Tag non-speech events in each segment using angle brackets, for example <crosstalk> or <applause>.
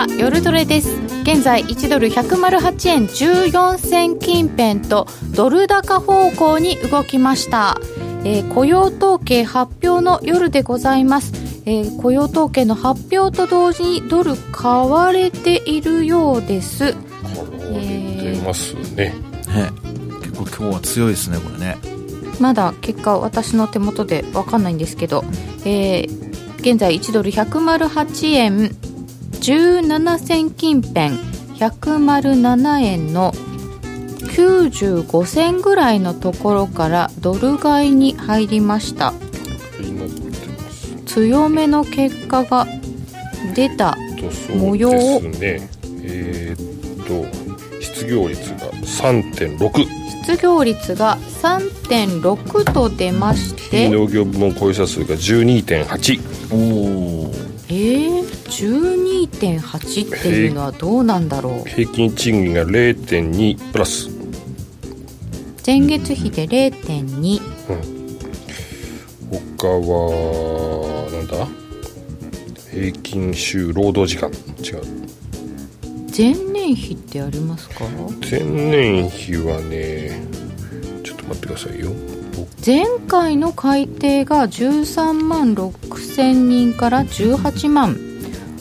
は夜トレです。現在1ドル108円14銭近辺とドル高方向に動きました、えー、雇用統計発表の夜でございます、えー、雇用統計の発表と同時にドル買われているようです。買われてますね、ね。結構今日は強いですねこれね。まだ結果私の手元で分かんないんですけど、えー、現在1ドル108円17銭近辺107円の95銭ぐらいのところからドル買いに入りました。強めの結果が出た模様を、ね、えー、っと失業率が3.6失業率が3.6と出まして。農業部門雇用者数が12.8おおえー、12.8っていうのはどうなんだろう？平均賃金が0.2プラス。前月比で0.2、うん、他はなんだ？平均週労働時間。違う。前年比ってありますか？前年比はねちょっと待ってくださいよ前回の改定が13万6000人から18万。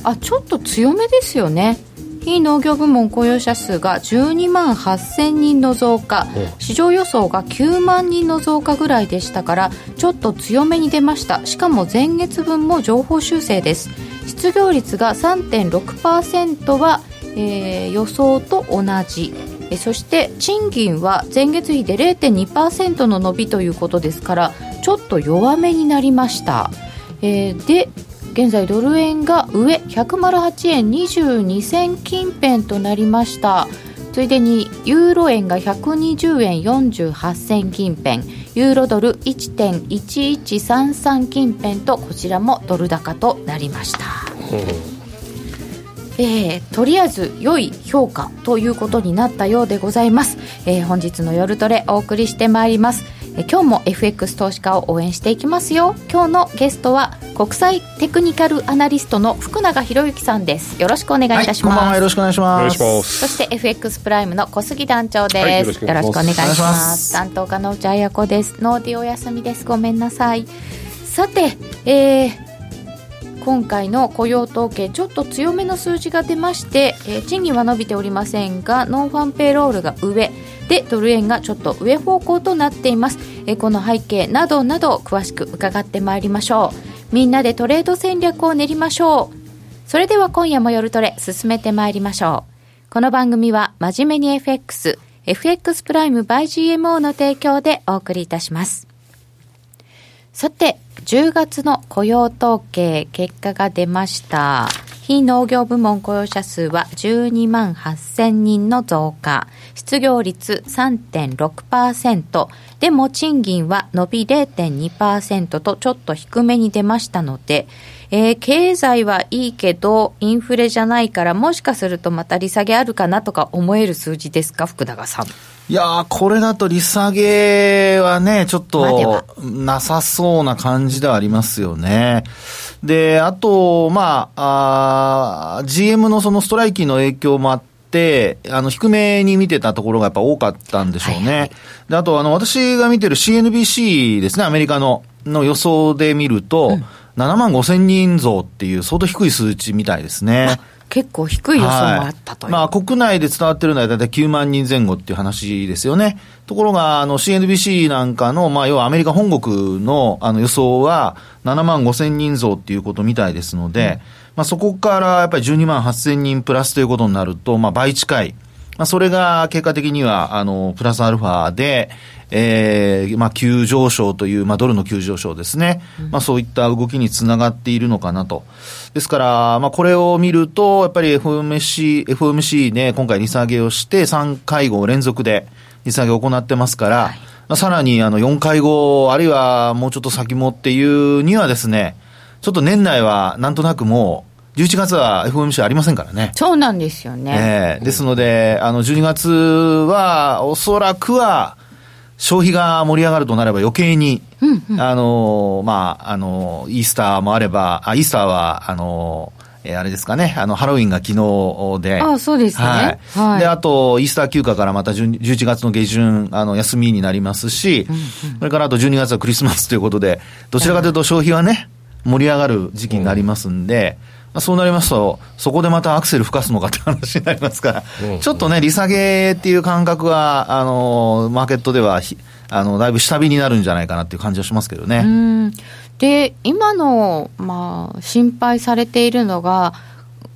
あちょっと強めですよね。非農業部門雇用者数が12万8000人の増加、市場予想が9万人の増加ぐらいでしたからちょっと強めに出ました。しかも前月分も情報修正です。失業率が3.6%は、えー、予想と同じそして賃金は前月比で0.2%の伸びということですからちょっと弱めになりました、えー、で現在ドル円が上108円22銭近辺となりました。ついでにユーロ円が120円48銭近辺。ユーロドル1.1133近辺とこちらもドル高となりました、えー、とりあえず良い評価ということになったようでございます、えー、本日の夜トレお送りしてまいります。え今日も FX 投資家を応援していきますよ。今日のゲストは国際テクニカルアナリストの福永博之さんです。よろしくお願いいたします、はい、よろしくお願いします。そして FX プライムの小杉団長です、はい、よろしくお願いします。担当家の内彩子です。ノーディお休みです。ごめんなさい。さてえー今回の雇用統計ちょっと強めの数字が出まして、えー、賃金は伸びておりませんがノンファンペイロールが上でドル円がちょっと上方向となっています、えー、この背景などなど詳しく伺ってまいりましょう。みんなでトレード戦略を練りましょう。それでは今夜も夜トレ進めてまいりましょう。この番組は真面目に FX FX プライム by GMO の提供でお送りいたします。さて10月の雇用統計結果が出ました。非農業部門雇用者数は12万8000人の増加。失業率3.6%。でも賃金は伸び0.2%とちょっと低めに出ましたので、えー、経済はいいけど、インフレじゃないから、もしかするとまた利下げあるかなとか思える数字ですか、福永さん。いやこれだと利下げはね、ちょっとなさそうな感じではありますよね。で、あと、まあ、あ GM のそのストライキの影響もあって、あの、低めに見てたところがやっぱ多かったんでしょうね。はいはい、で、あと、あの、私が見てる CNBC ですね、アメリカの、の予想で見ると、うん、7万5千人増っていう相当低い数値みたいですね。結構低い予想もあったという、はい、まあ、国内で伝わってるのは大体9万人前後っていう話ですよね。ところが、あの、CNBC なんかの、まあ、要はアメリカ本国の、あの、予想は、7万5千人増っていうことみたいですので、うん、まあ、そこからやっぱり12万8千人プラスということになると、まあ、倍近い。まあ、それが結果的には、あの、プラスアルファで、えー、まあ、急上昇という、まあ、ドルの急上昇ですね。まあ、そういった動きにつながっているのかなと。ですから、まあ、これを見ると、やっぱり FOMC、FOMC ね、今回利下げをして、3会合連続で利下げを行ってますから、はい、まあ、さらに、あの、4会合、あるいはもうちょっと先もっていうにはですね、ちょっと年内はなんとなくもう、11月は FOMC ありませんからね。そうなんですよね。えー、ですので、あの、12月は、おそらくは、消費が盛り上がるとなれば余計に、うんうん、あの、まあ、あの、イースターもあれば、あ、イースターは、あの、えー、あれですかね、あの、ハロウィンが昨日で。あそうですね。はい。はい、で、あと、イースター休暇からまた11月の下旬、あの、休みになりますし、うんうん、それからあと12月はクリスマスということで、どちらかというと消費はね、盛り上がる時期になりますんで、うん、そうなりますと、そこでまたアクセル吹かすのかって話になりますから、うん、ちょっとね、利下げっていう感覚は、あの、マーケットでは、あの、だいぶ下火になるんじゃないかなっていう感じはしますけどね。で、今の、まあ、心配されているのが、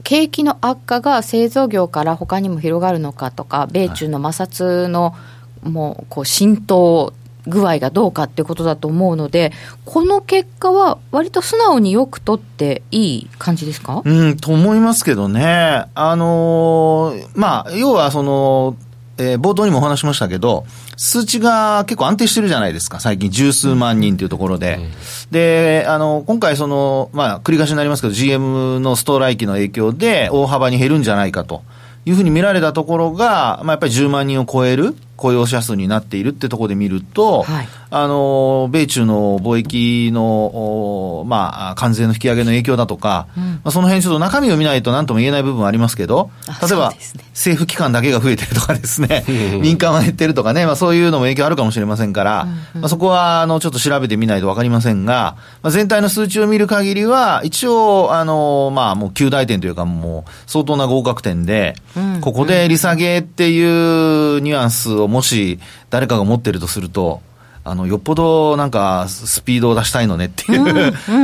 景気の悪化が製造業から他にも広がるのかとか、米中の摩擦の、もうこう浸透具合がどうかっていうことだと思うので、この結果は、割と素直によく取っていい感じですか？うん、と思いますけどね。あのー、まあ、要はその、えー、冒頭にもお話しましたけど、数値が結構安定してるじゃないですか、最近、十数万人というところで。うん、で、あの、今回、その、まあ、繰り返しになりますけど、GM のストライキの影響で、大幅に減るんじゃないかというふうに見られたところが、まあ、やっぱり10万人を超える雇用者数になっているってところで見ると、はい、あの、米中の貿易の、まあ、関税の引き上げの影響だとか、うん、まあ、その辺ちょっと中身を見ないと何とも言えない部分はありますけど、例えば、政府機関だけが増えてるとかですね、<laughs> 民間は減ってるとかね、まあそういうのも影響あるかもしれませんから、うんうん、まあ、そこは、あの、ちょっと調べてみないとわかりませんが、まあ、全体の数値を見る限りは、一応、あの、まあもう9大点というかもう相当な合格点で、うんうん、ここで利下げっていうニュアンスをもし誰かが持ってるとすると、あの、よっぽどなんかスピードを出したいのねっていう、うん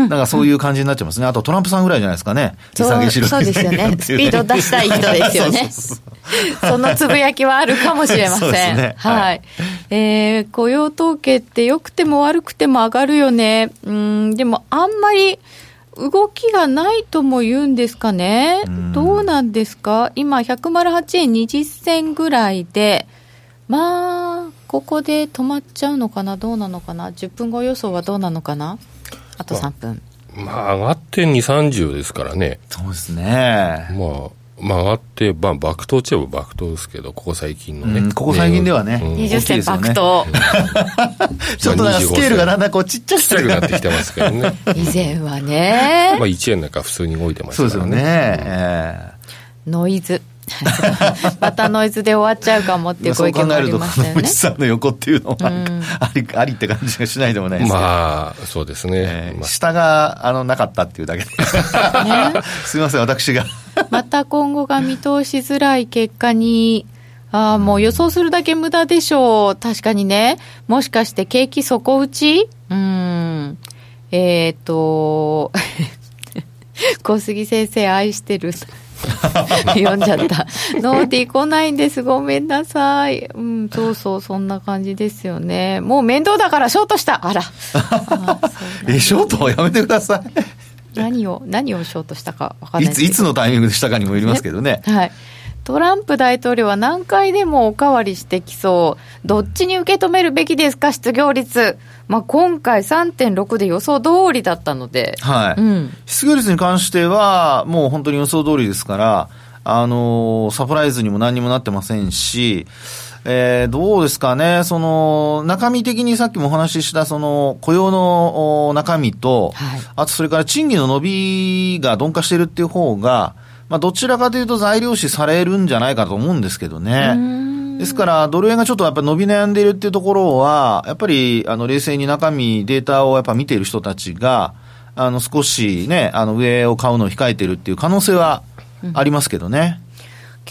うん、なんかそういう感じになっちゃいますね。あとトランプさんぐらいじゃないですかね。利下げしろそうですよ <laughs> ね。スピード出したい人ですよね。<laughs> そのつぶやきはあるかもしれません。ね、はい、はい。えー、雇用統計って良くても悪くても上がるよね。うん、でもあんまり、動きがないとも言うんですかね、どうなんですか、今、108円20銭ぐらいで、まあ、ここで止まっちゃうのかな、どうなのかな、10分後予想はどうなのかな、あと3分。まあ、上がって2、30ですからね。そうですね。まあ、まあ、上がって、まあ、爆投値は爆投ですけど、ここ最近のね。うん、ここ最近ではね。うん、20銭爆投。<laughs> ちょっとなんかスケールがだんだんこうちっちゃくちっちゃくなってきてますけどね。<laughs> 以前はね。まあ、1円なんか普通に動いてましたからね。そうですよね。えー、ノイズ。<laughs> またノイズで終わっちゃうかもっていうご意見もありましたよね。さんの横っていうのもあり、ありって感じがしないでもないですまあ、そうですね。えー、下が、あの、なかったっていうだけで。ね、すみません、私が。また今後が見通しづらい結果に、ああ、もう予想するだけ無駄でしょう。確かにね。もしかして景気底打ち？うん。えっ、ー、と、小杉先生愛してる。<laughs> 読んじゃった。ノーディー来ないんです。ごめんなさい。うん、そうそう、そんな感じですよね。もう面倒だからショートした。あら。あ <laughs> え、ショートやめてください。何を、何をショートしたか分かんないいつ、いつのタイミングでしたかにもよりますけどね。ねはい。トランプ大統領は何回でもおかわりしてきそう。どっちに受け止めるべきですか、失業率。まあ、今回3.6で予想通りだったので。はい。うん、失業率に関しては、もう本当に予想通りですから、あのー、サプライズにも何にもなってませんし、えー、どうですかね、その中身的にさっきもお話ししたその雇用の中身と、はい、あとそれから賃金の伸びが鈍化しているっていう方が、まあ、どちらかというと材料視されるんじゃないかと思うんですけどね。ですから、ドル円がちょっとやっぱり伸び悩んでいるっていうところは、やっぱり、あの、冷静に中身、データをやっぱ見ている人たちが、あの、少しね、あの、上を買うのを控えてるっていう可能性はありますけどね。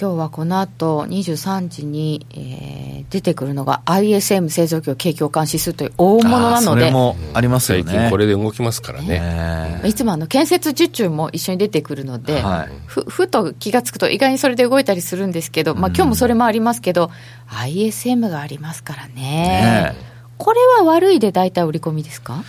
今日はこの後23時に、えー、出てくるのが ISM 製造業景況感指数という大物なので。それもありますよね。最近これで動きますからね、いつもあの建設受注も一緒に出てくるので、はい、ふふと気が付くと意外にそれで動いたりするんですけど、まあ、今日もそれもありますけど、うん、ISM がありますからね。ねこれは悪いで大体売り込みですか？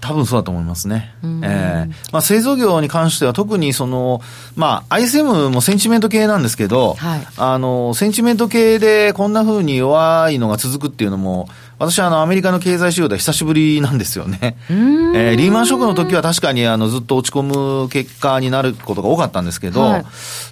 多分そうだと思いますね。えーまあ、製造業に関しては特にその、まあ、ISM もセンチメント系なんですけど、はい、あの、センチメント系でこんなふうに弱いのが続くっていうのも、私はあのアメリカの経済指標では久しぶりなんですよね。えー、リーマンショックの時は確かにあのずっと落ち込む結果になることが多かったんですけど、はい、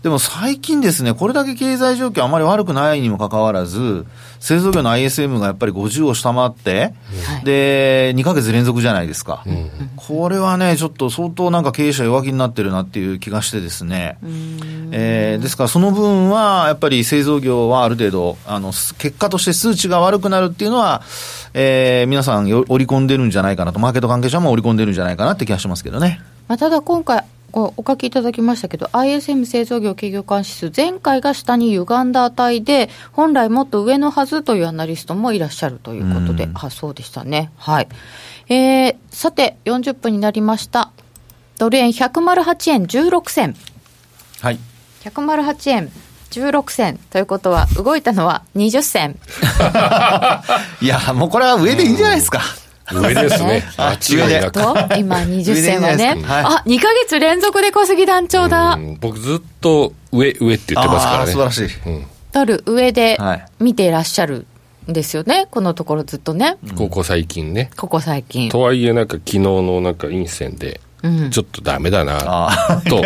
でも最近ですね、これだけ経済状況あまり悪くないにもかかわらず、製造業の ISM がやっぱり50を下回って、はい、で、2ヶ月連続じゃないですか。うん、これはね、ちょっと相当なんか経営者弱気になってるなっていう気がしてですね、えー、ですからその分はやっぱり製造業はある程度、あの、結果として数値が悪くなるっていうのは、えー、皆さん織り込んでるんじゃないかなと、マーケット関係者も織り込んでるんじゃないかなって気がしますけどね。まあ、ただ今回、お書きいただきましたけど、ISM 製造業企業間指数、前回が下に歪んだ値で、本来もっと上のはずというアナリストもいらっしゃるということで、あ、そうでしたね。はい。えー、さて、40分になりました。ドル円108円16銭。はい。108円16銭ということは、動いたのは20銭。<laughs> いや、もうこれは上でいいんじゃないですか。上ですね。あ、違いなく。今20銭はね。あ、2か月連続で小杉団長だ。僕ずっと上、上って言ってますからね。素晴らしい。ドル上で見ていらっしゃる。ですよね、このところずっとね。ここ最近ね。ここ最近。とはいえ、なんか昨日のなんか陰線で、ちょっとダメだな、と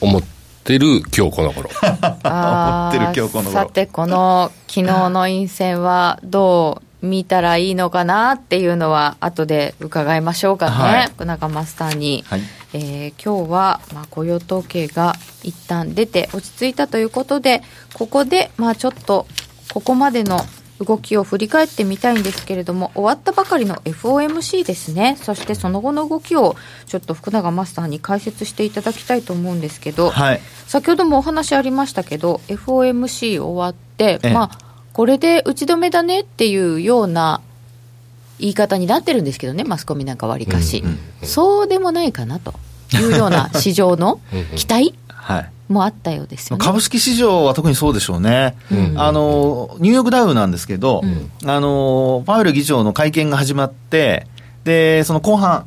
思ってる今日この頃。<laughs> 思ってる今日この頃。さて、この昨日の陰線はどう見たらいいのかなっていうのは後で伺いましょうかね、はい、中マスターに、はい、えー、今日は、まあ、雇用統計が一旦出て落ち着いたということでここで、まあ、ちょっとここまでの動きを振り返ってみたいんですけれども終わったばかりの FOMC ですね。そしてその後の動きをちょっと福永マスターに解説していただきたいと思うんですけど、はい、先ほどもお話ありましたけど FOMC 終わって、まあこれで打ち止めだねっていうような言い方になってるんですけどね、マスコミなんかわりかし、うんうんうん、そうでもないかなと。いうような <laughs> 市場の期待もあったようですよね、株式市場は特にそうでしょうね、うん。あのニューヨークダウなんですけど、うん、あのパウエル議長の会見が始まって、でその後半、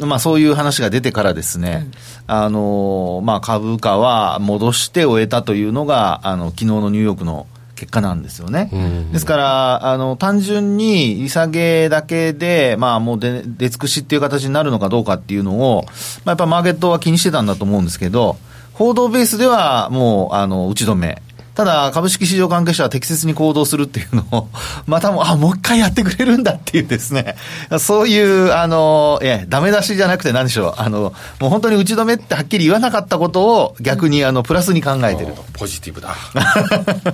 まあ、そういう話が出てからですね、うん、あのまあ、株価は戻して終えたというのが、あの昨日のニューヨークの結果なんですよね。ですから、あの、単純に利下げだけで、まあもう出尽くしっていう形になるのかどうかっていうのを、まあやっぱマーケットは気にしてたんだと思うんですけど、報道ベースではもう、あの、打ち止め。ただ、株式市場関係者は適切に行動するっていうのを、<laughs> またも、あ、もう一回やってくれるんだっていうですね、そういう、あの、え、ダメ出しじゃなくて何でしょう、あの、もう本当に打ち止めってはっきり言わなかったことを逆に、あの、プラスに考えてると。ポジティブだ。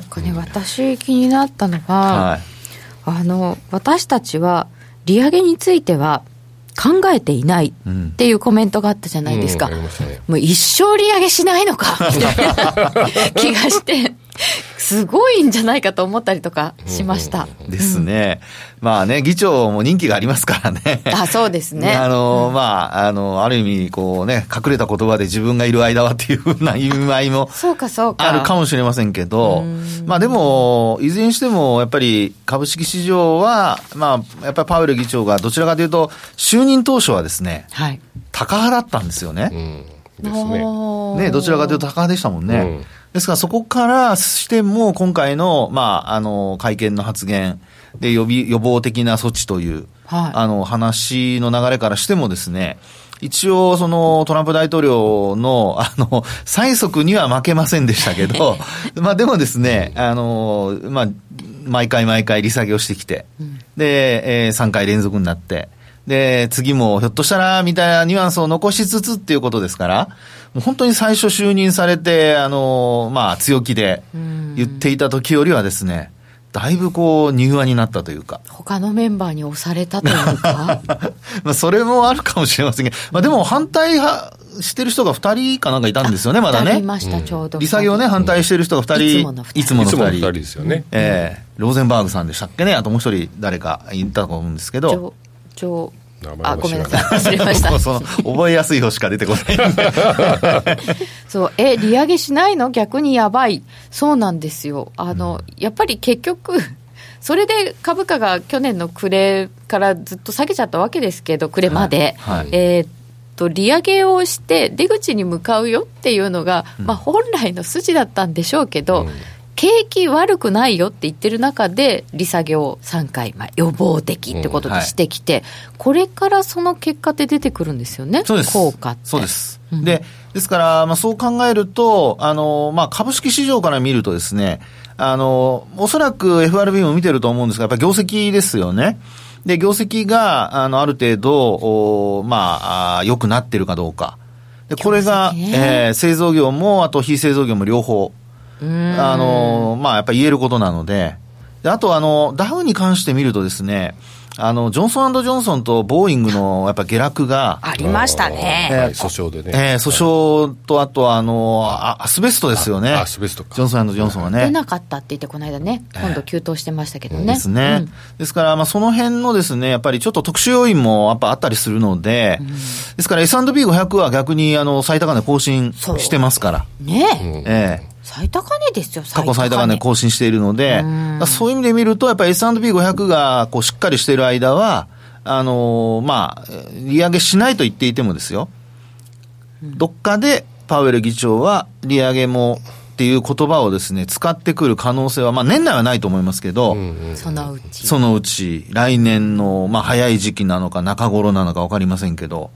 これ、私気になったのは、はい、あの、私たちは、利上げについては、考えていないっていうコメントがあったじゃないですか。うんうんね、もう一生利上げしないのかみたいな気がして。すごいんじゃないかと思ったりとかしました。ですね。まあね、議長も人気がありますからね。あ、そうですね。あの、うん、まあ、あの、ある意味、こうね、隠れた言葉で自分がいる間はっていうふうな意味合いも、そうかそうか。あるかもしれませんけど、まあでも、いずれにしても、やっぱり株式市場は、まあ、やっぱりパウエル議長がどちらかというと、就任当初はですね、はい。高派だったんですよね。うん、ですね。ね、どちらかというと高派でしたもんね。うんですからそこからしても今回の、まあ、あの、会見の発言で予備、予防的な措置という、はい、あの、話の流れからしてもですね、一応、その、トランプ大統領の、あの、催促には負けませんでしたけど、<laughs> まあでもですね、あの、まあ、毎回毎回利下げをしてきて、うん、で、えー、3回連続になって、で、次もひょっとしたら、みたいなニュアンスを残しつつっていうことですから、もう本当に最初就任されて、あの、まあ、強気で言っていた時よりはですね、だいぶこう、柔和になったというか。他のメンバーに押されたというか？<laughs> まあ、それもあるかもしれませんけど、まあ、でも反対派、してる人が2人かなんかいたんですよね、まだね。いました、ちょうど。利下げをね、反対してる人が2人。いつもの2人。いつもの2人ですよね。ええローゼンバーグさんでしたっけね、あともう一人誰かいたと思うんですけど。ジョあごめんなさい。忘れました。<laughs> その覚えやすい方しか出てこない。そう。え利上げしないの？逆にやばい。そうなんですよ。あの、うん、やっぱり結局それで株価が去年の暮れからずっと下げちゃったわけですけど暮れまで、はい。はい、えー、っと利上げをして出口に向かうよっていうのが、うん、まあ、本来の筋だったんでしょうけど、うん景気悪くないよって言ってる中で、利下げを3回、まあ、予防的ってことでしてきて、うんはい、これからその結果って出てくるんですよね、そうです効果って。そうです。うん、で、ですから、まあ、そう考えると、あの、まあ、株式市場から見るとですね、あの、おそらく FRB も見てると思うんですが、やっぱり業績ですよね。で、業績が、あの、ある程度、おまあ、良くなってるかどうか。で、これが、えー、製造業も、あと非製造業も両方、あの、まあ、やっぱり言えることなので、であと、あの、ダウに関して見るとですね、あの、ジョンソンジョンソンとボーイングのやっぱ下落が。<laughs> ありましたね。えー、訴訟でね。えー、訴訟と、あとあの、あアスベストですよね。アスベストか。ジョンソンジョンソンはね。出なかったって言って、この間ね、今度急騰してましたけどね。ですね。うん、ですから、まあ、その辺のですね、やっぱりちょっと特殊要因もやっぱあったりするので、うん、ですから S&P500 は逆にあの、最高値更新してますから。ねえ。ええ最高値ですよ、過去最高値更新しているので、そういう意味で見ると、やっぱり S&P500 がこうしっかりしている間は、あのー、まあ、利上げしないと言っていてもですよ、どっかでパウエル議長は利上げもっていう言葉をですね、使ってくる可能性は、まあ年内はないと思いますけど、そのうち。そのうち、来年の、まあ早い時期なのか中頃なのか分かりませんけど、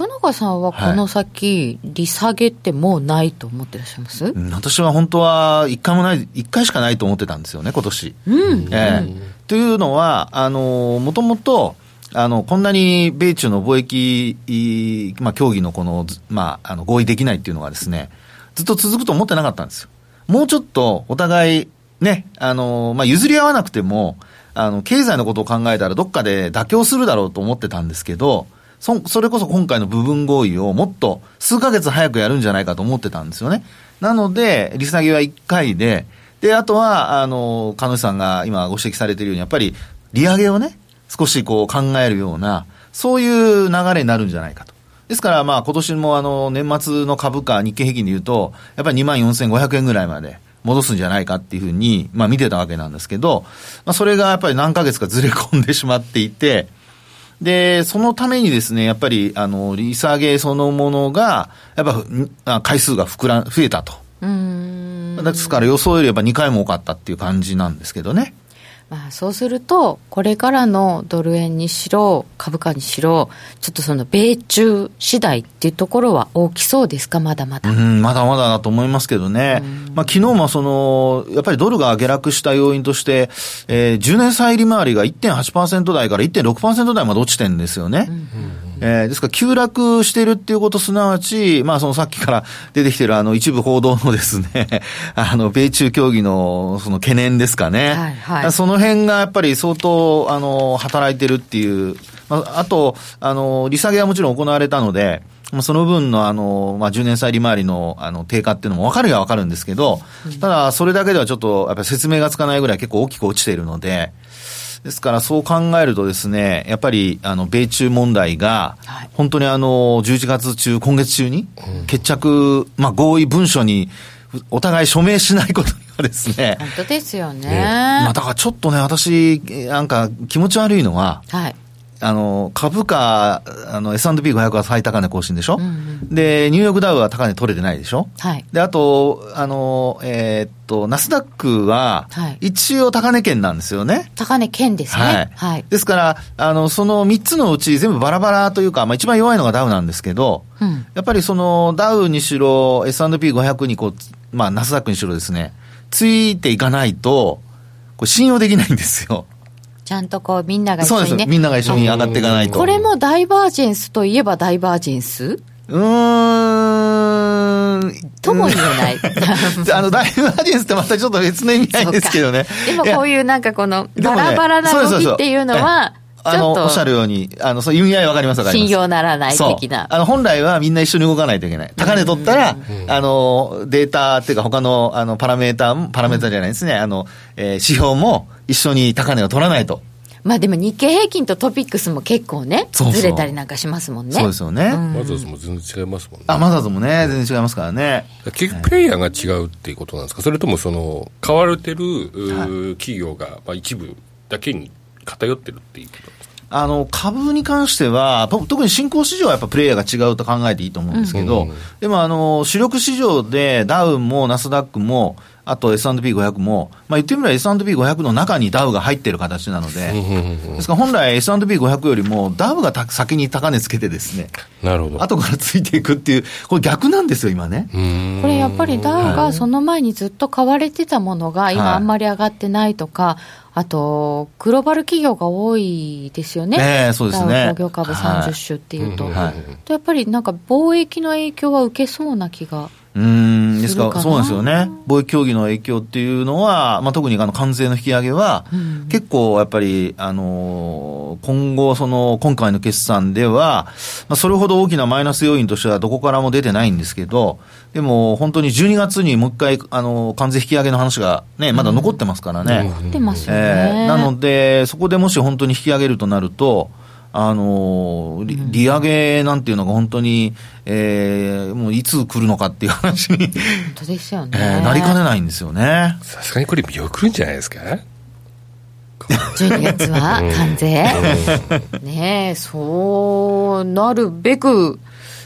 福永さんはこの先、はい、利下げってもうないと思ってらっしゃいます？私は本当は一回もない、一回しかないと思ってたんですよね、今年。うん。ええーというのは、あの、もともと、あの、こんなに米中の貿易、まあ、協議のこの、まあ、あの、合意できないっていうのがですね、ずっと続くと思ってなかったんですよ。もうちょっとお互い、ね、あの、まあ、譲り合わなくても、あの、経済のことを考えたらどっかで妥協するだろうと思ってたんですけど、そ、それこそ今回の部分合意をもっと数ヶ月早くやるんじゃないかと思ってたんですよね。なので、利下げは1回で、で、あとは、あの、彼女さんが今ご指摘されているように、やっぱり利上げをね、少しこう考えるような、そういう流れになるんじゃないかと。ですから、まあ、今年もあの、年末の株価、日経平均で言うと、やっぱり24,500円ぐらいまで戻すんじゃないかっていうふうに、まあ、見てたわけなんですけど、まあ、それがやっぱり何ヶ月かずれ込んでしまっていて、で、そのためにですね、やっぱり、あの、利下げそのものが、やっぱ、回数が膨ら、増えたと。ですから予想よりやっぱ2回も多かったっていう感じなんですけどね。まあ、そうすると、これからのドル円にしろ、株価にしろ、ちょっとその米中次第っていうところは大きそうですか、まだまだ。うん、まだまだだと思いますけどね。まあ、昨日もその、やっぱりドルが下落した要因として、えー、10年債利回りが1.8%台から1.6%台まで落ちてるんですよね。うんえー、ですから、急落してるっていうこと、すなわち、まあ、そのさっきから出てきてる、あの、一部報道のですね、<laughs> あの、米中協議の、その懸念ですかね。はいはい、その辺がやっぱり相当、あの、働いてるっていう、まあ、あと、あの、利下げはもちろん行われたので、その分のあの、まあ、10年債利回りのあの低下っていうのも分かるは分かるんですけど、ただ、それだけではちょっと、やっぱり説明がつかないぐらい結構大きく落ちているので、ですからそう考えるとですね、やっぱりあの米中問題が、本当にあの11月中、今月中に決着、まあ合意文書にお互い署名しないことにはですね。本当ですよね。まあだからちょっとね、私、なんか気持ち悪いのは、はい、あの、株価、あの、S&P500 は最高値更新でしょ、うんうん、で、ニューヨークダウは高値取れてないでしょ？はい。で、あと、あの、えー、っと、ナスダックは、一応高値圏なんですよね。高値圏ですね。はい。はい、ですから、あの、その3つのうち全部バラバラというか、まあ一番弱いのがダウなんですけど、うん、やっぱりその、ダウにしろ、S&P500 にこう、まあナスダックにしろですね、ついていかないと、これ信用できないんですよ。ちゃんとこうみんなが一緒にね。みんなが一緒に上がっていかないと。これもダイバージェンスといえばダイバージェンス？うーん。とも言えない。<laughs> あの、ダイバージェンスってまたちょっと別の意味合いですけどね。でもこういうなんかこの、バラバラな動きっていうのは、あの、おっしゃるように、あの、そう意味合いわかりますわかります。信用ならない的な。あの、本来はみんな一緒に動かないといけない。高値取ったら、あの、データっていうか他の、あの、パラメーター、パラメーターじゃないですね。あの、えー、指標も一緒に高値を取らないと。まあでも日経平均とトピックスも結構ね、そうそうずれたりなんかしますもんね。そうですよね。マザーズも全然違いますもんね。あ、マザーズもね、全然違いますからね。結局プレイヤーが違うっていうことなんですか、それともその、買われてる、企業が、まあ、一部だけに偏ってるっていうことあの株に関しては、特に新興市場はやっぱプレイヤーが違うと考えていいと思うんですけど、うん、でもあの主力市場でダウンもナスダックも、あと S&P500 も、まあ、言ってみれば S&P500 の中にダウが入ってる形なので、ですから本来 S&P500 よりもダウが先に高値つけてですね、なるほど。後からついていくっていう、これ逆なんですよ、今ね。これやっぱりダウがその前にずっと買われてたものが今あんまり上がってないとか、あと、グローバル企業が多いですよね、えー、そうですね。工業株30種っていうと、はい、やっぱりなんか貿易の影響は受けそうな気が。うんですか？ら、そうなんですよね、貿易協議の影響っていうのは、まあ、特にあの関税の引き上げは、結構やっぱり、あの今後、その今回の決算では、まあ、それほど大きなマイナス要因としてはどこからも出てないんですけど、でも本当に12月にもう一回、あの関税引き上げの話がね、まだ残ってますからね。残ってますよね、えー、なので、そこでもし本当に引き上げるとなると、あの利利上げなんていうのが本当に、えー、もういつ来るのかっていう話に本当ですよね、えー、なりかねないんですよね。さすがにこれ見送るんじゃないですか？12月は関税、ねえ、そうなるべく、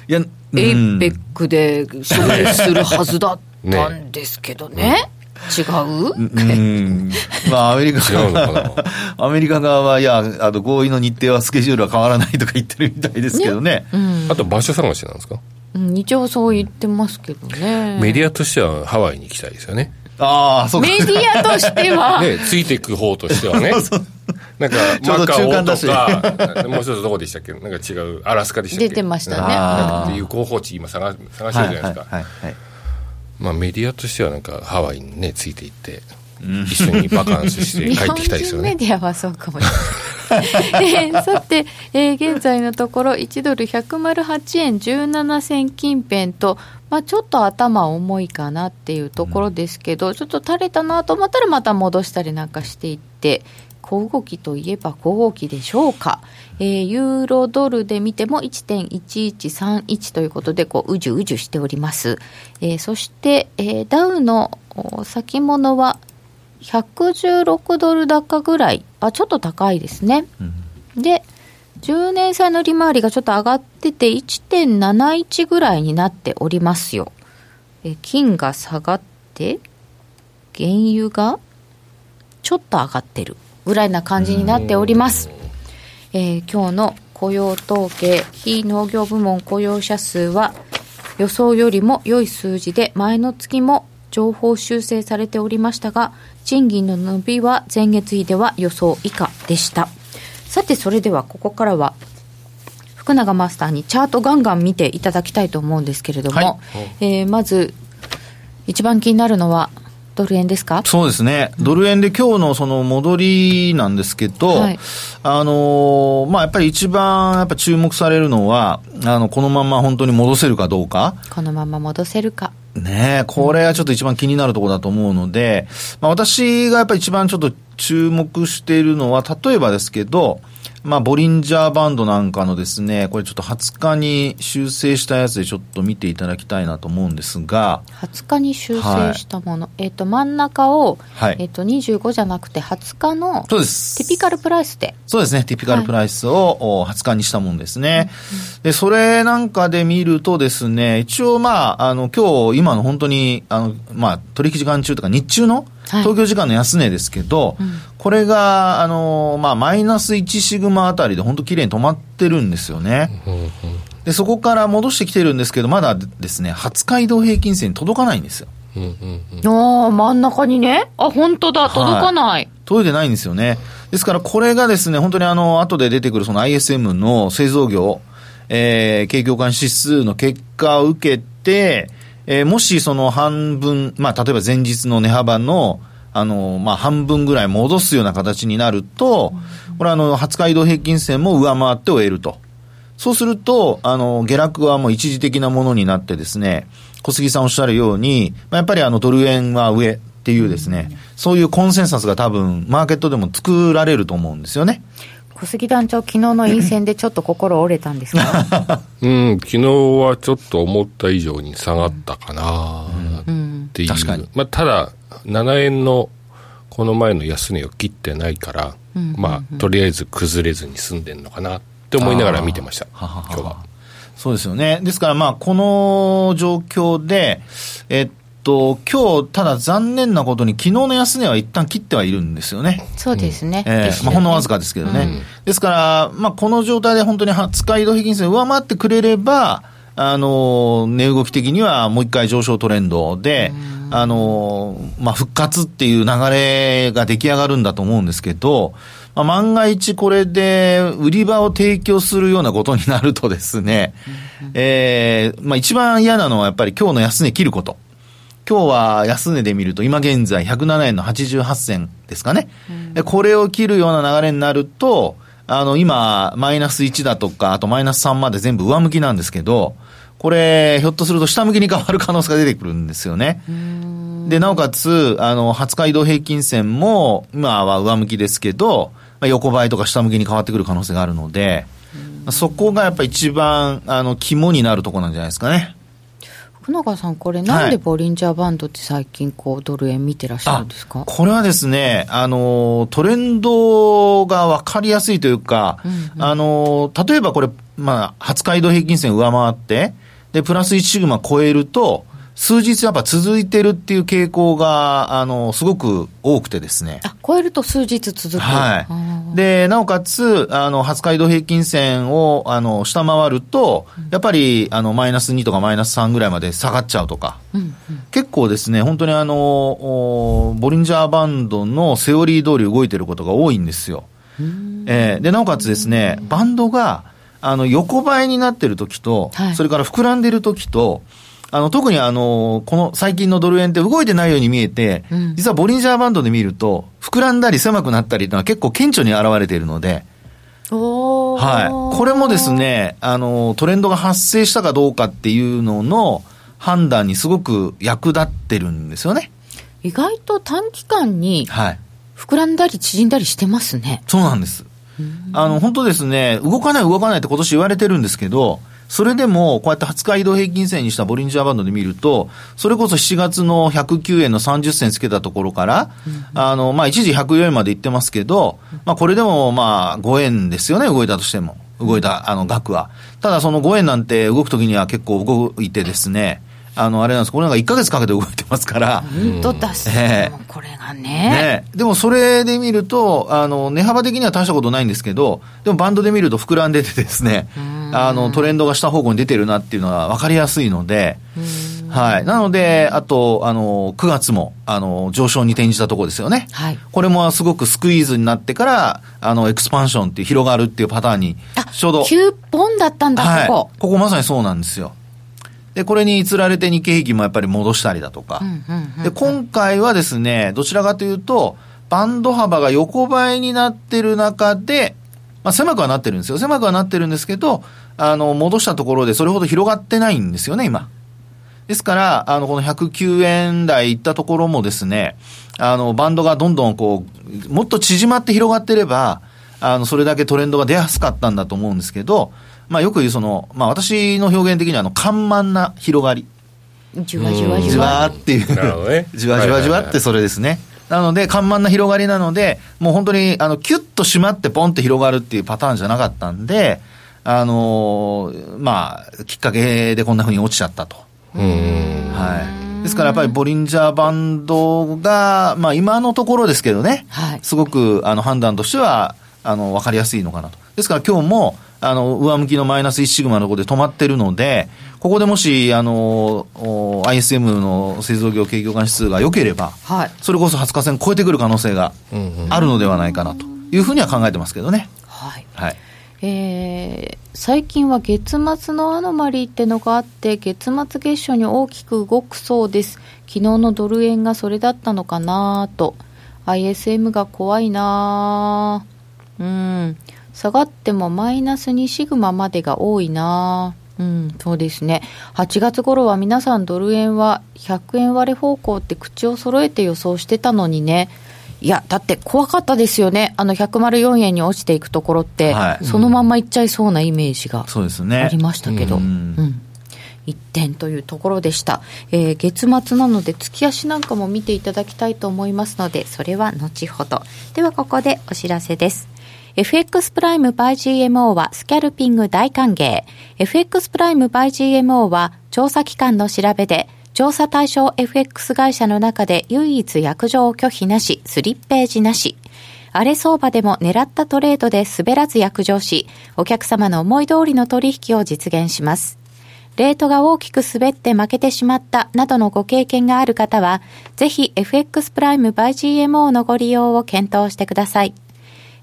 いや、 APEC で勝利するはずだったんですけどね。違う？うん。まあ、アメリカ側アメリカ側は、いや、あの、合意の日程はスケジュールは変わらないとか言ってるみたいですけどね。ねうん、あと、場所探しなんですか？うん、一応そう言ってますけどね。メディアとしてはハワイに行きたいですよね。ああ、そうか。メディアとしては。ね、ついていく方としてはね。<laughs> なんか、マカオとか、もう一つどこでしたっけ？なんか違う、アラスカでしたっけ？出てましたね。なんかいう候補地今探探してるじゃないですか。まあ、メディアとしてはなんかハワイにねついていって一緒にバカンスして帰ってきたいですよね。メディアはそうかもしれない、<laughs> えー、さて、えー、現在のところ1ドル108円17銭近辺と、まあ、ちょっと頭重いかなっていうところですけど、うん、ちょっと垂れたなと思ったらまた戻したりなんかしていって小動きといえば小動きでしょうか、えー、ユーロドルで見ても1.1131ということでこううじゅうじゅしております、えー、そして、えー、ダウの先物は116ドル高ぐらい。あちょっと高いですね、うん、で10年債の利回りがちょっと上がってて1.71ぐらいになっておりますよ、え金が下がって原油がちょっと上がってるぐらいな感じになっております。えー、今日の雇用統計、非農業部門雇用者数は予想よりも良い数字で前の月も情報修正されておりましたが、賃金の伸びは前月比では予想以下でした。さて、それではここからは福永マスターにチャートガンガン見ていただきたいと思うんですけれども、はい、えー、まず一番気になるのはドル円ですか？そうですね、ドル円で今日のその戻りなんですけど、はい、あのまあ、やっぱり一番やっぱ注目されるのは、あのこのまま本当に戻せるかどうか。このまま戻せるか。ねこれはちょっと一番気になるところだと思うので、まあ、私がやっぱり一番ちょっと注目しているのは、例えばですけど、まあ、ボリンジャーバンドなんかのですね、これちょっと20日に修正したやつでちょっと見ていただきたいなと思うんですが。20日に修正したもの。はい、えっ、ー、と、真ん中を、はい、えっ、ー、と、25じゃなくて20日の、そうです。ティピカルプライスで。そうですね、ティピカルプライスを20日にしたもんですね。はい、で、それなんかで見るとですね、一応まあ、あの、今日、今の本当に、あの、まあ、取引時間中とか日中の、東京時間の安値ですけど、はいこれが、あのまあ、マイナス1シグマあたりで本当綺麗に止まってるんですよね。で、そこから戻してきてるんですけど、まだですね、20日移動平均線に届かないんですよ。ああ、真ん中にね。あ、本当だ、届かない。はい、届いてないんですよね。ですから、これがですね、本当にあの、後で出てくるその ISM の製造業、えー、景況感指数の結果を受けて、えー、もしその半分、まあ、例えば前日の値幅の、あの、まあ、半分ぐらい戻すような形になると、これあの、20日移動平均線も上回って終えると。そうすると、あの、下落はもう一時的なものになってですね、小杉さんおっしゃるように、まあ、やっぱりあの、ドル円は上っていうですね、そういうコンセンサスが多分、マーケットでも作られると思うんですよね。小杉団長、昨日の陰線でちょっと心折れたんですか？<laughs> うん、昨日はちょっと思った以上に下がったかなっていう。確かに。まあ、ただ、7円のこの前の安値を切ってないから、うんうんうん、まあ、とりあえず崩れずに済んでるのかなって思いながら見てました、ははは今日は。そうですよね。ですから、まあ、この状況で、えっと、今日、ただ残念なことに、昨日の安値は一旦切ってはいるんですよね。そうですね。えー、まあ、ほんのわずかですけどね。うん、ですから、まあ、この状態で本当に20日移動平均線上回ってくれれば、あの、値動き的にはもう一回上昇トレンドで、あの、まあ、復活っていう流れが出来上がるんだと思うんですけど、まあ、万が一これで売り場を提供するようなことになるとですね、えー、まあ、一番嫌なのはやっぱり今日の安値切ること。今日は安値で見ると、今現在107円の88銭ですかね。うん、これを切るような流れになると、あの、今、マイナス1だとか、あとマイナス3まで全部上向きなんですけど、これ、ひょっとすると下向きに変わる可能性が出てくるんですよね。で、なおかつ、あの、20日移動平均線も、今は上向きですけど、横ばいとか下向きに変わってくる可能性があるので、そこがやっぱ一番、あの、肝になるところなんじゃないですかね。福永さん、これ、なんでボリンジャーバンドって最近、こう、ドル円見てらっしゃるんですか？これはですね、あの、トレンドが分かりやすいというか、うんうん、あの、例えばこれ、まあ、20日移動平均線上回って、で、プラス1シグマ超えると、数日やっぱ続いてるっていう傾向が、あの、すごく多くてですね。あ、超えると数日続く。はい。で、なおかつ、あの、20日移動平均線を、あの、下回ると、やっぱり、あの、マイナス2とかマイナス3ぐらいまで下がっちゃうとか。うんうん、結構ですね、本当にあの、ボリンジャーバンドのセオリー通り動いてることが多いんですよ。えー、で、なおかつですね、バンドが、あの、横ばいになってる時と、はい、それから膨らんでる時と、あの、特にあの、この最近のドル円って動いてないように見えて、うん、実はボリンジャーバンドで見ると、膨らんだり狭くなったりというのは結構顕著に現れているので、はい。これもですね、あの、トレンドが発生したかどうかっていうのの判断にすごく役立ってるんですよね。意外と短期間に、はい。膨らんだり縮んだりしてますね。そうなんです。あの、本当ですね、動かない動かないって今年言われてるんですけど、それでも、こうやって20日移動平均線にしたボリンジャーバンドで見ると、それこそ7月の109円の30銭つけたところから、うん、あの、まあ、一時104円までいってますけど、まあ、これでも、まあ、5円ですよね、動いたとしても。動いた、あの、額は。ただ、その5円なんて動くときには結構動いてですね、あの、あれなんです、これなんか1か月かけて動いてますから。本当だす、えー、これがね。ね。でもそれで見ると、あの、値幅的には大したことないんですけど、でもバンドで見ると膨らんでてですね、あの、トレンドが下方向に出てるなっていうのは分かりやすいので、はい。なので、あと、あの、9月も、あの、上昇に転じたところですよね。はい。これもすごくスクイーズになってから、あの、エクスパンションっていう広がるっていうパターンに、ちょうど。9本だったんだ、はい、ここ。ここまさにそうなんですよ。で、これにつられて日経平均もやっぱり戻したりだとか。で、今回はですね、どちらかというと、バンド幅が横ばいになってる中で、まあ、狭くはなってるんですよ。狭くはなってるんですけど、あの、戻したところでそれほど広がってないんですよね、今。ですから、あの、この109円台いったところもですね、あの、バンドがどんどんこう、もっと縮まって広がってれば、あの、それだけトレンドが出やすかったんだと思うんですけど、まあ、よく言うその、まあ、私の表現的にはあの緩慢な広がり。じわじわじわ。っていう、ね、<laughs> じわじわじわってそれですね。なので、緩慢な広がりなので、もう本当に、あの、キュッと締まってポンって広がるっていうパターンじゃなかったんで、あのー、まあ、きっかけでこんなふうに落ちちゃったと。はい。ですからやっぱりボリンジャーバンドが、まあ今のところですけどね、はい、すごくあの判断としては、あの、わかりやすいのかなと。ですから今日も、あの、上向きのマイナス1シグマのところで止まってるので、ここでもし、あの、ISM の製造業景況感指数が良ければ、はい、それこそ20日線超えてくる可能性があるのではないかなというふうには考えてますけどね。はい。はい。えー、最近は月末のアノマリーってのがあって月末月初に大きく動くそうです昨日のドル円がそれだったのかなと ISM が怖いなうん下がってもマイナス2シグマまでが多いな。うん、そうですね。8月頃は皆さんドル円は100円割れ方向って口を揃えて予想してたのにね。いや、だって怖かったですよね。あの104円に落ちていくところって、はい、そのままいっちゃいそうなイメージがありましたけど。うね、うん、一点というところでした、えー、月末なので月足なんかも見ていただきたいと思いますのでそれは後ほど。ではここでお知らせです FX プライム by GMO はスキャルピング大歓迎。FX プライム by GMO は調査機関の調べで調査対象 FX 会社の中で唯一約定拒否なし、スリッページなし。荒れ相場でも狙ったトレードで滑らず約定し、お客様の思い通りの取引を実現します。レートが大きく滑って負けてしまったなどのご経験がある方は、ぜひ FX プライム by GMO のご利用を検討してください。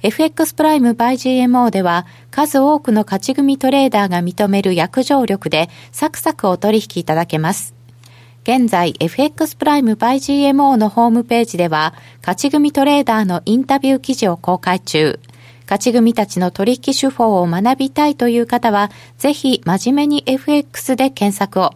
FX プライム by GMO では数多くの勝ち組トレーダーが認める約定力でサクサクお取引いただけます。現在 FX プライム by GMO のホームページでは勝ち組トレーダーのインタビュー記事を公開中。勝ち組たちの取引手法を学びたいという方は、ぜひ真面目に FX で検索を。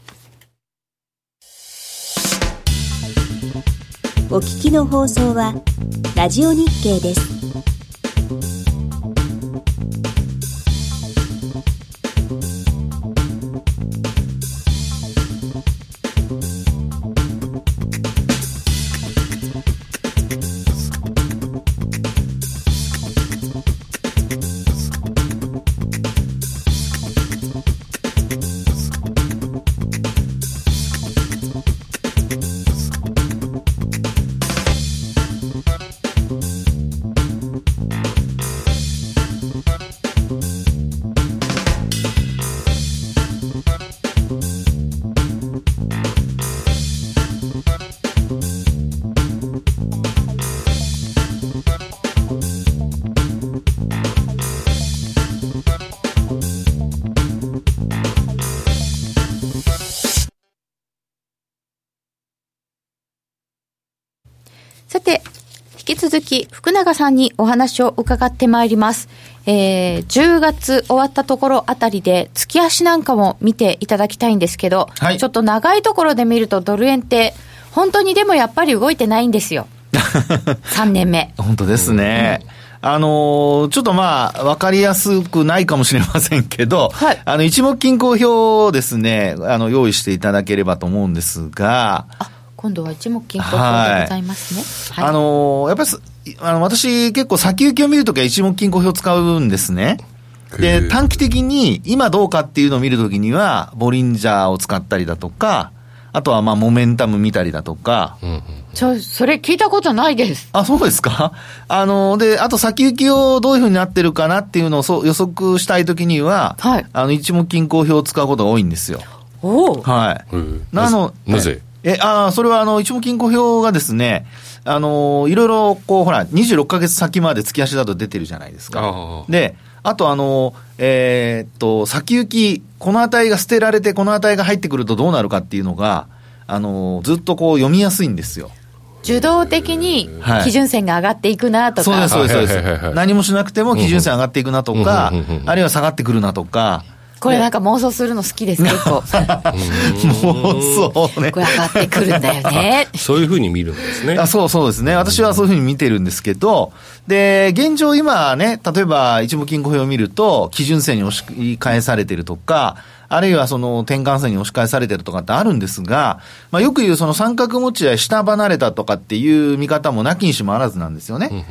お聞きの放送は、ラジオ日経です。続き、福永さんにお話を伺ってまいります。えー、10月終わったところあたりで、月足なんかも見ていただきたいんですけど、はい、ちょっと長いところで見るとドル円って、本当にでもやっぱり動いてないんですよ。<laughs> 3年目。本当ですね。うん、あのー、ちょっとまあ、わかりやすくないかもしれませんけど、はい、あの、一目均衡表をですね、あの、用意していただければと思うんですが、あ今度は一目金衡表でございますね。はい、あのー、やっぱりあの私、結構先行きを見るときは一目金衡表を使うんですね。で、短期的に今どうかっていうのを見るときには、ボリンジャーを使ったりだとか、あとはまあモメンタム見たりだとか。うん、ちょ、それ聞いたことないです。あ、そうですか？<laughs> あの、で、あと先行きをどういうふうになってるかなっていうのをそ予測したいときには、はい。あの、一目金衡表を使うことが多いんですよ。おお。はい。なの、なぜ？え、あそれはあの、一目金庫表がですね、あの、いろいろ、こう、ほら、26か月先まで月足だと出てるじゃないですか。で、あとあの、えー、っと、先行き、この値が捨てられて、この値が入ってくるとどうなるかっていうのが、あの、ずっとこう読みやすいんですよ。受動的に基準線が上がっていくなとか、はい、そうです、そうです、そうです。何もしなくても基準線上がっていくなとか、あるいは下がってくるなとか、これなんか妄想するの好きです、結構。妄想ね。これ上がってくるんだよね。<laughs> そういうふうに見るんですね。あそうそうですね。私はそういうふうに見てるんですけど、で、現状今ね、例えば一目金庫表を見ると、基準線に押し返されてるとか、あるいはその転換線に押し返されてるとかってあるんですが、まあよく言うその三角持ち合い下離れたとかっていう見方もなきにしもあらずなんですよね。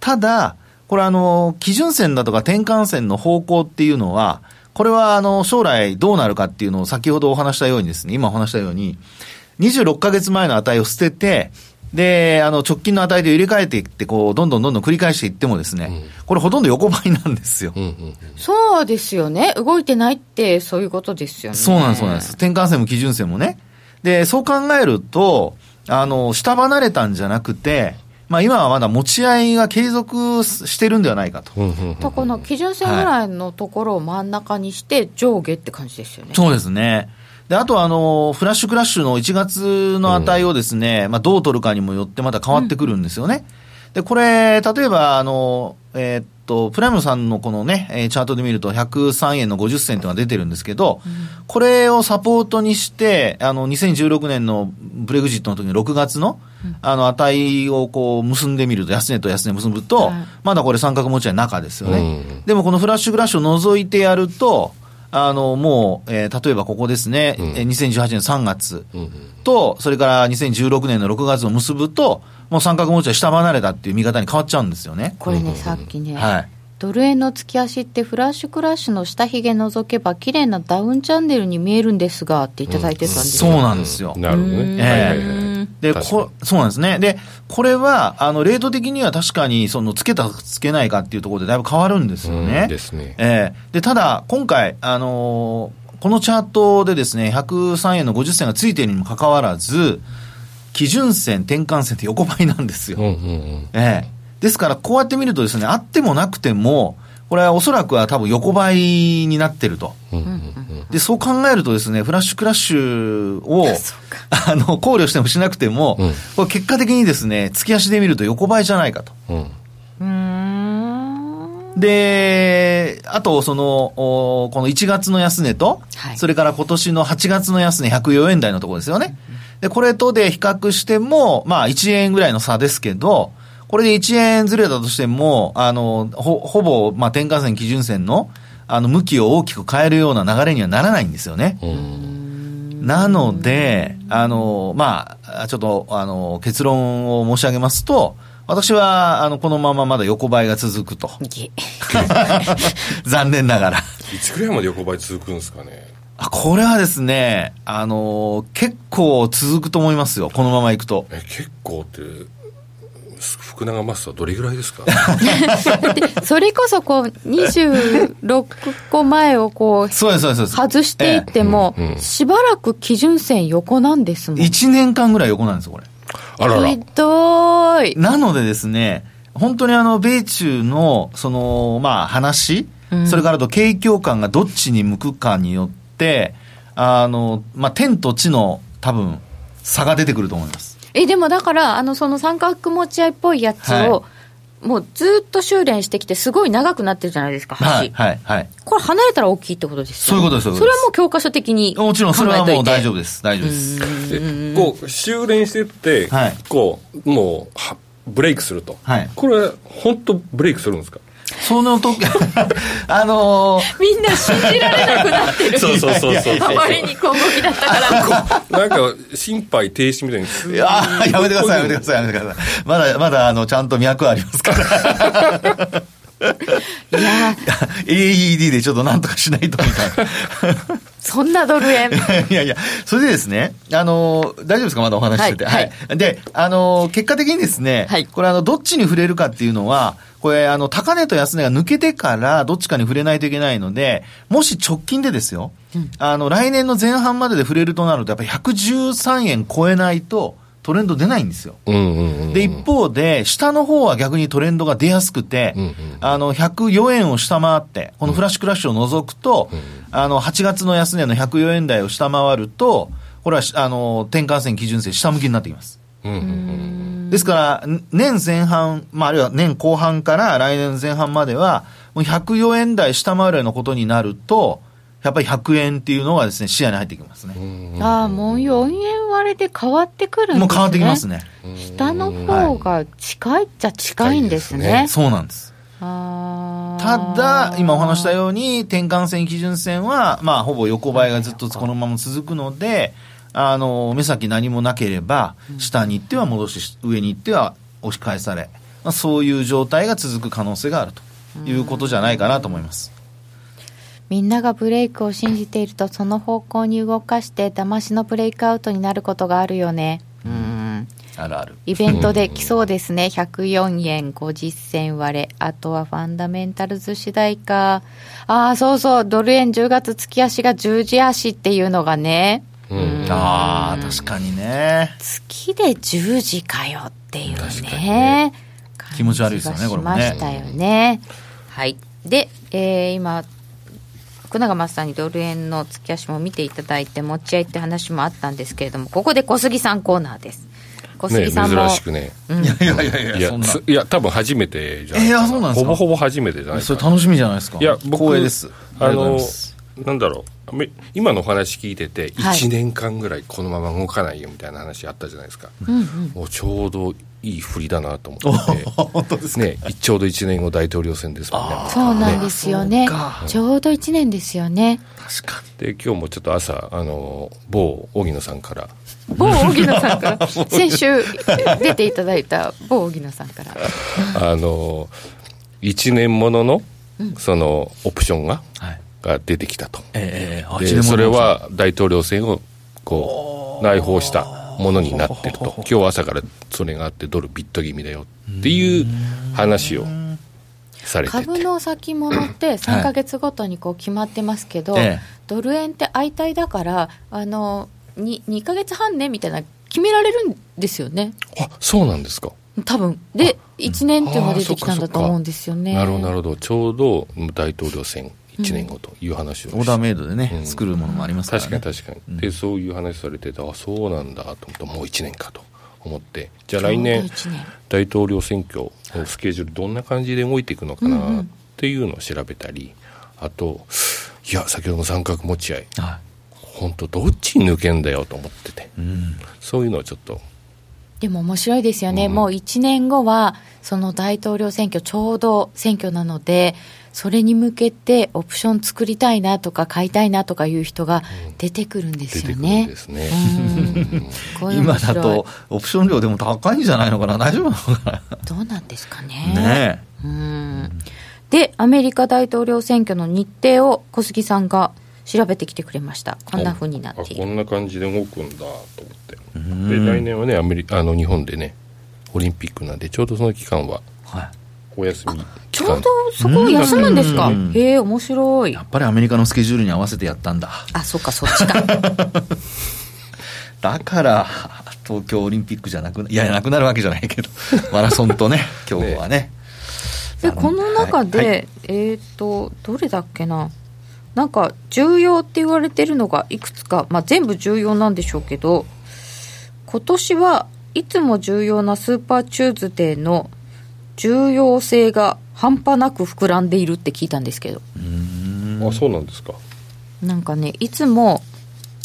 ただ、これあの、基準線だとか転換線の方向っていうのは、これはあの将来どうなるかっていうのを先ほどお話したようにですね、今お話したように、26ヶ月前の値を捨てて、で、あの、直近の値で入れ替えていって、こう、どんどんどんどん繰り返していってもですね、うん、これほとんど横ばいなんですよ、うんうんうん。そうですよね。動いてないって、そういうことですよね。そうなんです、そうなんです。転換線も基準線もね。で、そう考えると、あの、下離れたんじゃなくて、まあ、今はまだ持ち合いが継続してるんではないかと。とこの基準線ぐらいのところを真ん中にして上下って感じですよね。そうですね。で、あとあの、フラッシュクラッシュの1月の値をですね、うん、まあ、どう取るかにもよってまた変わってくるんですよね。うん、で、これ、例えば、あの、えー、っと、プライムさんのこのね、えー、チャートで見ると103円の50銭というのが出てるんですけど、うん、これをサポートにして、あの、2016年のブレグジットの時の6月の、うん、あの、値をこう、結んでみると、安値と安値結ぶと、まだこれ三角持ち合い中ですよね、うん。でもこのフラッシュクラッシュを除いてやると、あの、もう、えー、例えばここですね、うん、2018年3月と、それから2016年の6月を結ぶと、もう三角持ちは下離れたっていう見方に変わっちゃうんですよね。これね、さっきね、はい、ドル円の月足ってフラッシュクラッシュの下髭除けば綺麗なダウンチャンネルに見えるんですがっていただいてたんですよ、うん、そうなんですよ。なるほどね。えー、でこそうなんですね。で、これは、あの、レート的には確かに、その、つけた、つけないかっていうところでだいぶ変わるんですよね。ですね。えー、で、ただ、今回、あのー、このチャートでですね、103円の50銭がついているにもかかわらず、基準線、転換線って横ばいなんですよ。うんうんうん、ええ。ですから、こうやって見るとですね、あってもなくても、これはおそらくは多分横ばいになってると。で、そう考えるとですね、フラッシュクラッシュを、<laughs> あの、考慮してもしなくても、うん、これ結果的にですね、月足で見ると横ばいじゃないかと。うん、で、あと、その、この1月の安値と、はい、それから今年の8月の安値104円台のところですよね。で、これとで比較しても、まあ1円ぐらいの差ですけど、これで1円ずれたとしても、あの、ほ、ほぼ、まあ転換線基準線の、あの、向きを大きく変えるような流れにはならないんですよね。なので、あの、まあ、ちょっと、あの、結論を申し上げますと、私は、あの、このまままだ横ばいが続くと。<laughs> 残念ながら。いつぐらいまで横ばい続くんですかね。あこれはですね、あのー、結構続くと思いますよ、このままいくと。え、結構って、福永マスターどれぐらいですか？<laughs> それこそこう、26個前をこう、そうです、そうです。外していっても、しばらく基準線横なんですもん。1年間ぐらい横なんですよ、これ。あらら。ひどい。なのでですね、本当にあの、米中の、その、まあ、話、うん、それからと景況感がどっちに向くかによって、、あの、まあ、天と地の多分、差が出てくると思います。え、でもだから、あの、その三角持ち合いっぽいやつを、はい、もうずっと修練してきて、すごい長くなってるじゃないですか、橋。はい、はい、はい。これ離れたら大きいってことですよ、ね、そういうことです、それはもう教科書的にもちろん、それはもう大丈夫です。大丈夫です。で、こう、修練してって、はい、こう、もう、ブレイクすると。はい。これ、本当ブレイクするんですか？その時、<laughs> あのー、みんな信じられなくなってる。そうそうそうそう。あまりに小動きだったから。<laughs> なんか、心肺停止みたいに。いややめてください、やめてください、やめてください。まだ、まだ、あの、ちゃんと脈ありますから。いや AED でちょっとなんとかしないとみたいな。そんなドル円。いやいや、それでですね、あの、大丈夫ですか？まだお話してて。はい。はい、で、あの、結果的にですね、はい、これあの、どっちに触れるかっていうのは、これ、あの、高値と安値が抜けてから、どっちかに触れないといけないので、もし直近でですよ、うん、あの、来年の前半までで触れるとなると、やっぱり113円超えないと、トレンド出ないんですよ。で、一方で、下の方は逆にトレンドが出やすくて、うんうん、あの、104円を下回って、このフラッシュクラッシュを除くと、うん、あの、8月の安値の104円台を下回ると、これは、あの、転換線基準線下向きになってきます。ですから、年前半、まあ、あるいは年後半から来年前半までは、もう104円台下回るようなことになると、やっぱり100円っていうのがですね、視野に入ってきますね。ああ、もう4円割れで変わってくるんですね。もう変わってきますね。下の方が近いっちゃ近いんですね。ねそうなんです。ただ、今お話したように、転換線基準線は、まあ、ほぼ横ばいがずっとこのまま続くので、あの、目先何もなければ、下に行っては戻し、上に行っては押し返され、まあ、そういう状態が続く可能性があるということじゃないかなと思います。みんながブレイクを信じているとその方向に動かして騙しのブレイクアウトになることがあるよね。うん。あるある。イベントで来そうですね。104円50銭割れ。あとはファンダメンタルズ次第か。ああそうそう。ドル円10月月足が十字足っていうのがね。うん、ああ確かにね。月で十字かよっていうね。気持ち悪いですよねこれもね。しましたよね。はい。で、えー、今福永マスターにドル円の月足も見ていただいて持ち合いって話もあったんですけれどもここで小杉さんコーナーです。小杉さんも、ね、珍しくね、うん、いやいやいやいやいやいや多分初めてじゃないですか、えー、そうなんですか？ほぼほぼ初めてじゃないですか。それ楽しみじゃないですか。いや僕光栄です。あのなんだろう。今のお話聞いてて1年間ぐらいこのまま動かないよみたいな話あったじゃないですか、はい、もうちょうどいい振りだなと思って。<laughs> 本当ですね、ちょうど1年後大統領選ですもんね。そうなんですよね。ちょうど1年ですよね。確かに。で今日もちょっと朝あの某荻野さんから。某荻野さんから。<laughs> 先週出ていただいた某荻野さんから。あの1年もののそのオプションが、はい。が出てきたと、えー、でそれは大統領選をこう内包したものになってると。今日朝からそれがあってドルビット気味だよっていう話をされて株の先物って3か月ごとにこう決まってますけど、はい、ドル円って相対だからあの 2, 2か月半ねみたいな決められるんですよね。あそうなんですか。多分。で1年っていうのが出てきたんだと思うんですよね。なるほどなるほど。ちょうど大統領選1年後という話を、オーダーメイドでね、うん、作るものもありますから、ね、確かに確かに、でそういう話されてたあそうなんだと思ってもう1年かと思って。じゃあ来年大統領選挙のスケジュールどんな感じで動いていくのかなっていうのを調べたりあといや先ほどの三角持ち合い、はい、本当どっちに抜けんだよと思ってて、うん、そういうのをちょっと。でも面白いですよね、うん、もう1年後はその大統領選挙ちょうど選挙なのでそれに向けてオプション作りたいなとか買いたいなとかいう人が出てくるんですよね。ね。今だとオプション料でも高いんじゃないのかな？大丈夫なのかな？どうなんですかね。ねうん。でアメリカ大統領選挙の日程を小杉さんが調べてきてくれました。こんなふうになっている。こんな感じで動くんだと思って。で来年はねアメリあの日本でねオリンピックなんでちょうどその期間は、はいお休みちょうどそこ休むんですか、へえ面白い。やっぱりアメリカのスケジュールに合わせてやったんだ。あそっかそっちか。<laughs> だから東京オリンピックじゃなくいやなくなるわけじゃないけど <laughs> マラソンとね今日はね。でこの中で、はい。はい、えっ、ー、とどれだっけな？なんか重要って言われてるのがいくつか、まあ、全部重要なんでしょうけど今年はいつも重要なスーパーチューズデーの重要性が半端なく膨らんでいるって聞いたんですけど。あそうなんですか。なんかねいつも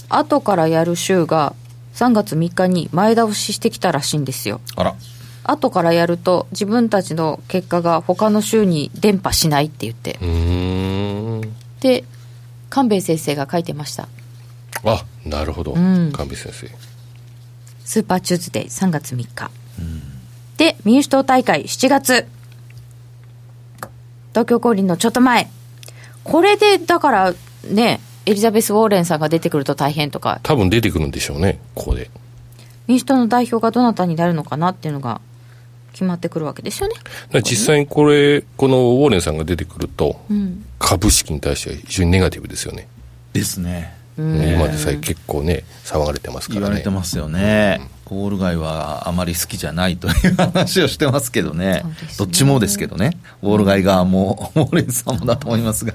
後からやる州が3月3日に前倒ししてきたらしいんですよ。あら。後からやると自分たちの結果が他の州に伝播しないって言って。で官兵衛先生が書いてました。あなるほど、うん、官兵衛先生。スーパーチューズデー3月3日、うんで、民主党大会7月。東京五輪のちょっと前。これで、だからね、エリザベス・ウォーレンさんが出てくると大変とか。多分出てくるんでしょうね、ここで。民主党の代表がどなたになるのかなっていうのが決まってくるわけですよね。実際にこれ、このウォーレンさんが出てくると、うん、株式に対しては非常にネガティブですよね。ですね。今でさえ結構ね、騒がれてますからね。言われてますよね。うんウォール街はあまり好きじゃないという話をしてますけどね、ねどっちもですけどね、ウォール街側も、ウォーレンさんもだと思いますが。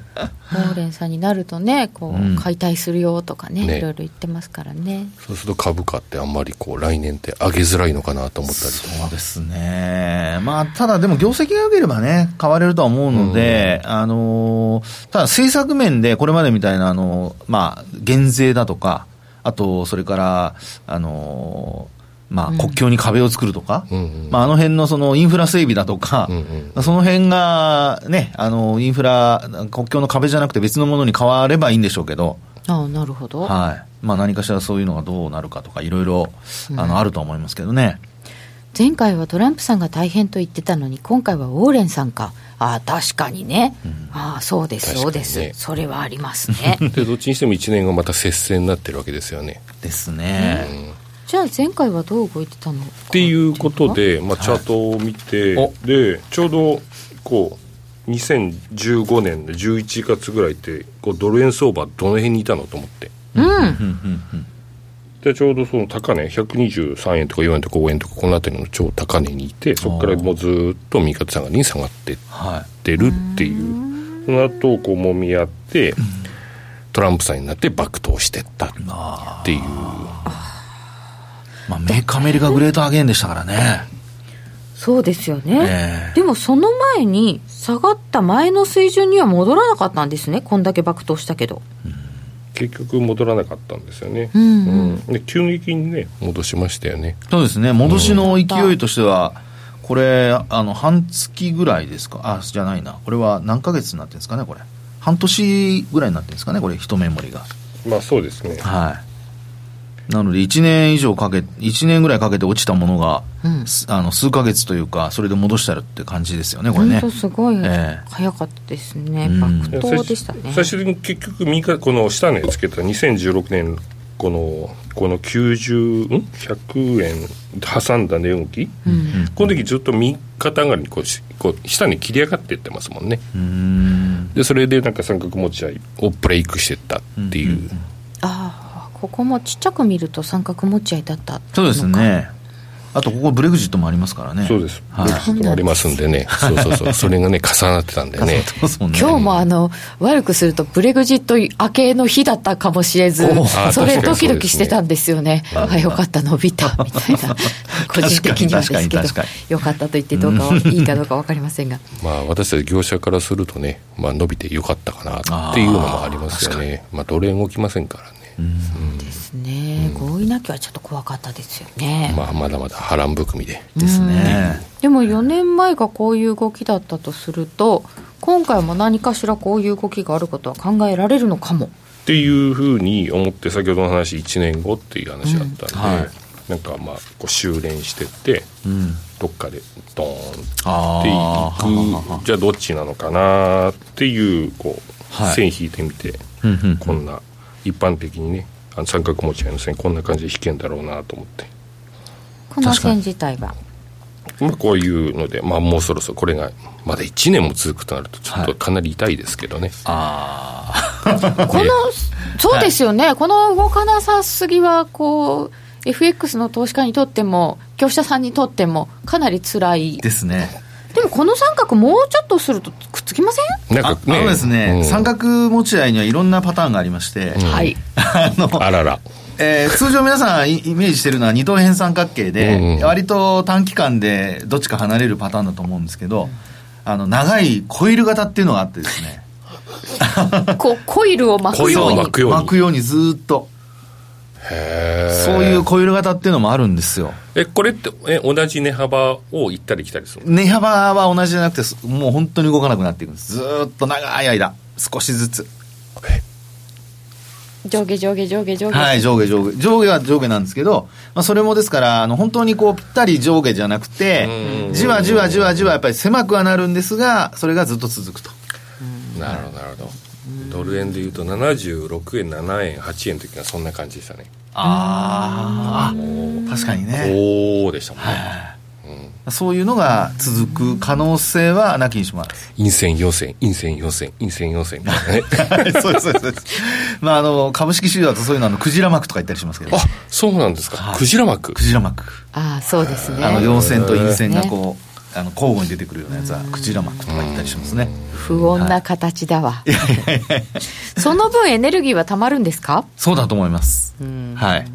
ウォーレンさんになるとね、こう、解体するよとかね、ねいろいろ言ってますからね。そうすると株価ってあんまりこう、来年って上げづらいのかなと思ったりとか。そうですね。まあ、ただでも業績が良ければね、買われるとは思うので、うん、あの、ただ政策面でこれまでみたいな、あの、まあ、減税だとか、あと、それから、あのまあ、国境に壁を作るとか、うんまあ、あの辺のそのインフラ整備だとか、うんうん、その辺がね、あの、インフラ、国境の壁じゃなくて別のものに変わればいいんでしょうけど、あなるほど。はい。まあ、何かしらそういうのがどうなるかとか、いろいろ、あの、あると思いますけどね。前回はトランプさんが大変と言ってたのに、今回はウォーレンさんか。ああ、確かにね。うん、ああ、そうです、そうです。それはありますね。<laughs> で、どっちにしても1年後また接戦になってるわけですよね。ですね。うんじゃあ前回はどう動いてたのっていうことで、まあ、チャートを見て、はい、でちょうどこう2015年の11月ぐらいってこうドル円相場どの辺にいたのと思って。うん。でちょうどその高値123円とか4円とか5円とかこの辺りの超高値にいてそこからもうずっと右肩下がりに下がってってるっていう、はい、その後こうもみ合って、トランプさんになって爆騰してったっていうまあ、 Make America Great Again でしたからね。そうですよね、えー、でもその前に下がった前の水準には戻らなかったんですね。こんだけ爆騰したけど、うん、結局戻らなかったんですよね、うん、うん、で急激にね戻しましたよね。そうですね。戻しの勢いとしては、これあの半月ぐらいですか？あじゃないな。これは何ヶ月になってるんですかねこれ。半年ぐらいになってるんですかねこれ一メモリが。まあそうですね。はいなので、1年以上かけ、1年ぐらいかけて落ちたものが、うん、あの数か月というか、それで戻したるって感じですよね、これね。すごい、えー、早かったですね、爆投でしたね。最終的に結局、右かこの下値つけた2016年、このこの90、ん ?100 円挟んだ値動き、うん、この時ずっと右肩上がりにこうこう下に切り上がっていってますもんね。で、それでなんか三角持ち合いをブレイクしていったっていう。うんうんうん、ああここもちっちゃく見ると三角持ち合いだったそうですね。あとここブレグジットもありますからね。そうです、はい、ブレグジットもありますんでね。そうそうそうそれがね重なってたんでね。ね今日もあの悪くするとブレグジット明けの日だったかもしれずそれドキドキしてたんですよね。あよかった伸びたみたいな。<laughs> 個人的にはですけど。よかったと言ってどうかいいかどうか分かりませんが。まあ私たち業者からするとね、まあ、伸びてよかったかなっていうのもありますよね。まあどれ動きませんからねそうですね、合意なきはちょっと怖かったですよね、まあ、まだまだ波乱含みで。ですね、でも4年前がこういう動きだったとすると今回も何かしらこういう動きがあることは考えられるのかも。っていうふうに思って先ほどの話1年後っていう話だったんで、うん。はい、なんかまあこう修練してって、うん、どっかでドーンっていく。じゃあどっちなのかなっていうこう、はい、線引いてみて、こんな一般的にねあの三角持ち合いの線こんな感じで引けんだろうなと思って。この線自体は。まあこういうので、まあ、もうそろそろこれがまだ1年も続くとなるとちょっとかなり痛いですけどね、はい、あ <laughs> あこのそうですよね、はい、この動かなさすぎはこう FX の投資家にとっても業者さんにとってもかなり辛い。ですねでもこの三角もうちょっとするとくっつきません？なんかね。あのですね、うん、三角持ち合いにはいろんなパターンがありまして、うん、は <laughs> いあのあらら。えー、通常皆さんイメージしてるのは二等辺三角形で、うんうん、割と短期間でどっちか離れるパターンだと思うんですけど、あの長いコイル型っていうのがあってですね。<laughs> こコイルを巻くように。巻くように。ずっとそういうコイル型っていうのもあるんですよ。えこれってえ同じ値幅を行ったり来たりする値幅は同じじゃなくてもう本当に動かなくなっていくんです。ずっと長い間。少しずつ。上下上下上下上下。はい上下上下。上下は上下なんですけど、まあ、それもですからあの本当にこうぴったり上下じゃなくてじわじわじわじわやっぱり狭くはなるんですがそれがずっと続くと。なるほどなるほどドル円でいうと76円7円8円の時がそんな感じでしたね。ああ確かにね。おおでしたもんね、うん、そういうのが続く可能性はなきにしもあらず。陰線陽線陰線陽線陰線陽線。みたいなねそうですそうです。まああの株式市場だとそういうのあのクジラ幕とか言ったりしますけど。あそうなんですか、はい、クジラ幕。クジラ幕。ああそうですね。あの陽線と陰線がこう、あの交互に出てくるようなやつはクジラ膜とか言ったりしますね。不穏な形だわ、はい、その分エネルギーはたまるんですか？そうだと思います。はい。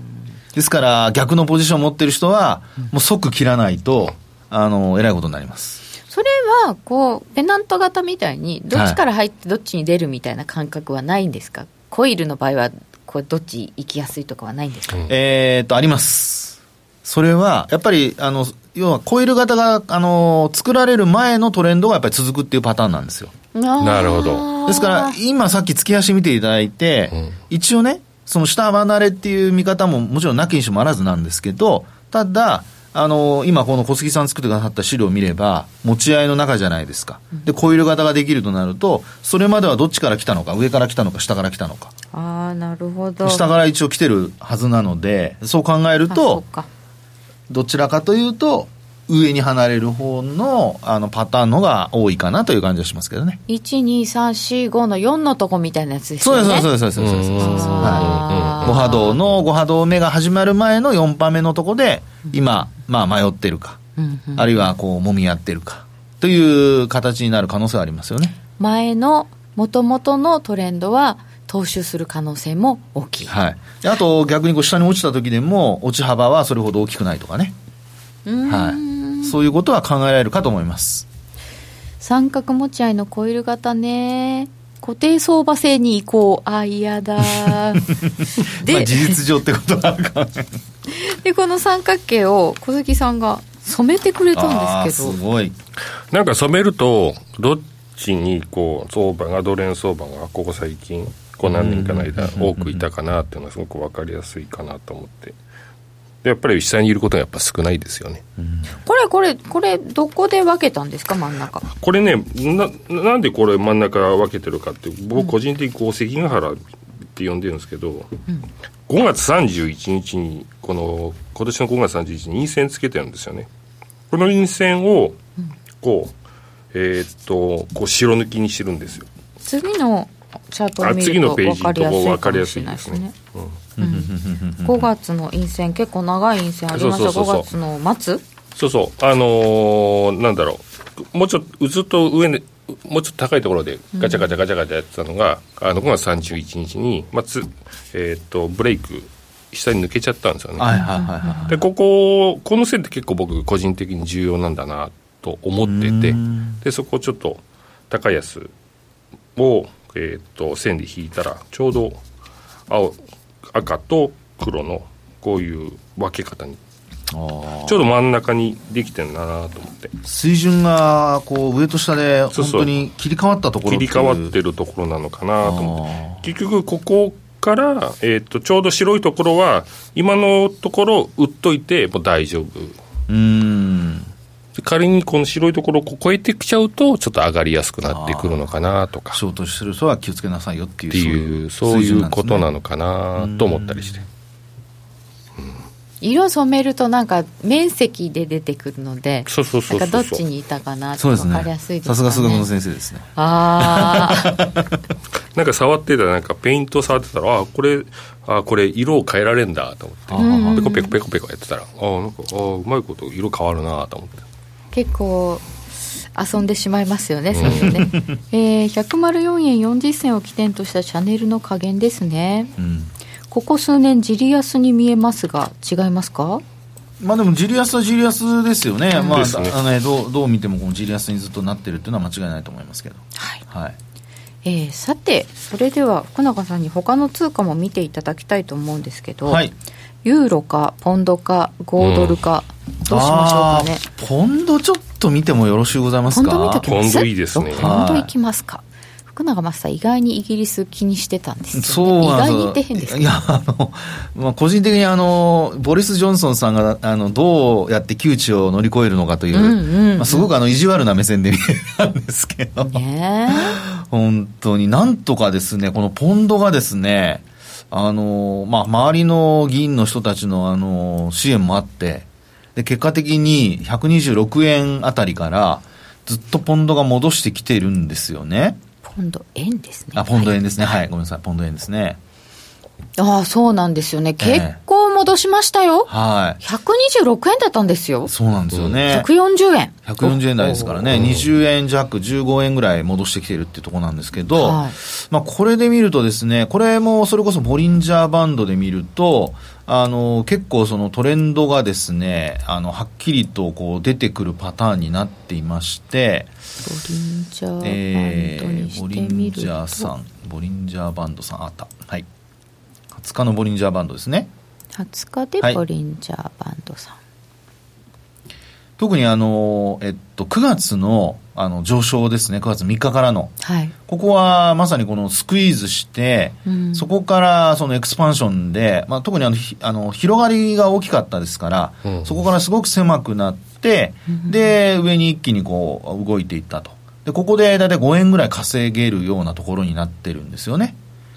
ですから逆のポジションを持ってる人はもう即切らないとあのえらいことになります。それはこうペナント型みたいにどっちから入ってどっちに出るみたいな感覚はないんですか、はい、コイルの場合はこうどっち行きやすいとかはないんですか、えー、っとあります。それはやっぱりあの要はコイル型が、あのー、作られる前のトレンドがやっぱり続くっていうパターンなんですよ。なるほど。ですから、今さっき月足見ていただいて、うん、一応ね、その下離れっていう見方ももちろんなきにしもあらずなんですけど、ただ、あのー、今この小杉さん作ってくださった資料を見れば、持ち合いの中じゃないですか。で、コイル型ができるとなると、それまではどっちから来たのか、上から来たのか、下から来たのか。ああ、なるほど。下から一応来てるはずなので、そう考えると、どちらかというと、上に離れる方のあのパターンのが多いかなという感じはしますけどね。1、2、3、4、5の4のとこみたいなやつですよね。そうです、そうです、そうです。そうです。はい。5波動の5波動目が始まる前の4波目のとこで、今、まあ迷ってるか、あるいはこう揉み合ってるか、という形になる可能性はありますよね。前の、もともとのトレンドは、踏襲する可能性も大きい、はい、あと逆にこう下に落ちた時でも落ち幅はそれほど大きくないとかね、はい、そういうことは考えられるかと思います。三角持ち合いのコイル型ね。固定相場制に移行あ嫌だ。<laughs> で事実上ってことなのかでこの三角形を小関さんが染めてくれたんですけど。すごい。なんか染めるとどっちにこう相場がドル円相場がここ最近こう何年かの間多くいたかなっていうのはすごく分かりやすいかなと思って。やっぱり下にいることがやっぱ少ないですよね、うん、これこれこれどこで分けたんですか？真ん中。これねななんでこれ真ん中分けてるかって僕個人的にこう関ヶ原って呼んでるんですけど、うん、5月31日にこの今年の5月31日に陰線つけてるんですよね。この陰線をこう、えー、っとこう白抜きにしてるんですよ。次のチャートを見ると分かりやすいかもしれないですね。うん、5月の陰線結構長い陰線ありました。5月の末？そうそう。あのー、なんだろう。もうちょっとずっと上にもうちょっと高いところでガチャガチャガチャガチャやってたのが、うん、あの5月31日に、まあつえー、っとブレイク下に抜けちゃったんですよね。はいはいはいはい、でこここの線って結構僕個人的に重要なんだなと思っててでそこをちょっと高安をえー、っと線で引いたらちょうど青赤と黒のこういう分け方にちょうど真ん中にできてるんだなと思って。水準がこう上と下で本当に切り替わったところ切り替わってるところなのかなと思って。結局ここから、えーと、ちょうど白いところは今のところ売っといてもう大丈夫。うん仮にこの白いところを超えてきちゃうと、ちょっと上がりやすくなってくるのかなとか。ショートする人は気をつけなさいよっていう。っていう、そういうことなのかなと思ったりして。色染めるとなんか面積で出てくるのでそうそうそうどっちにいたかなって分かりやすいですね。さすが菅野先生ですね。ああ <laughs> なんか触ってたらなんかペイント触ってたらあこれあこれ色を変えられるんだと思って。ペコペコペコペコやってたらあなんかあうまいこと色変わるなと思って結構遊んでしまいますよね、そういうね、<laughs> えー、104円40銭を起点としたチャンネルの加減ですね、うん、ここ数年、じり安に見えますが、違いますか？まあでも、じり安はじり安ですよね、うん、まあ、ね、あのどうどう見ても、このじり安にずっとなってるっていうのは間違いないと思いますけど。はい、はい。えー、さて、それでは福永さんに他の通貨も見ていただきたいと思うんですけど、はい、ユーロかポンドか5ドルか、どうしましょうかね。ポンドちょっと見てもよろしゅうございますか？ポンド見てきます。ポンドいいですね。ポンドいきますか、福永マスター意外にイギリス気にしてたんですよ、ね、そう意外にって変ですいやあの、まあ、個人的にあのボリス・ジョンソンさんがあのどうやって窮地を乗り越えるのかという、うんうんうん、まあ、すごくあの意地悪な目線で見たんですけど、ね、本当に。なんとかですねこのポンドがですねあの、まあ、周りの議員の人たちのあの支援もあって、で結果的に126円あたりからずっとポンドが戻してきているんですよね。ポンド円ですね。あ、ポンド円ですね。はい、はい、ごめんなさい。ポンド円ですね。ああ、そうなんですよね。結構戻しましたよ。はい。126円だったんですよ。そうなんですよね。140円。140円台ですからね、20円弱、15円ぐらい戻してきてるっていうところなんですけど、はい、まあこれで見るとですね、これもそれこそボリンジャーバンドで見ると、あの結構そのトレンドがですね、あのはっきりとこう出てくるパターンになっていまして、ボリンジャーバンドにしてみると、えー、ボリンジャーさん、ボリンジャーバンドさんあった。はい。20日のボリンジャーバンドですね。20日でボリンジャーバンドさん、はい、特にあの、えっと、9月のあの上昇ですね。9月3日からの、はい、ここはまさにこのスクイーズして、うん、そこからそのエクスパンションで、まあ、特にあのあの広がりが大きかったですから、うん、そこからすごく狭くなって、うん、で上に一気にこう動いていったと。でここで大体5円ぐらい稼げるようなところになってるんですよね。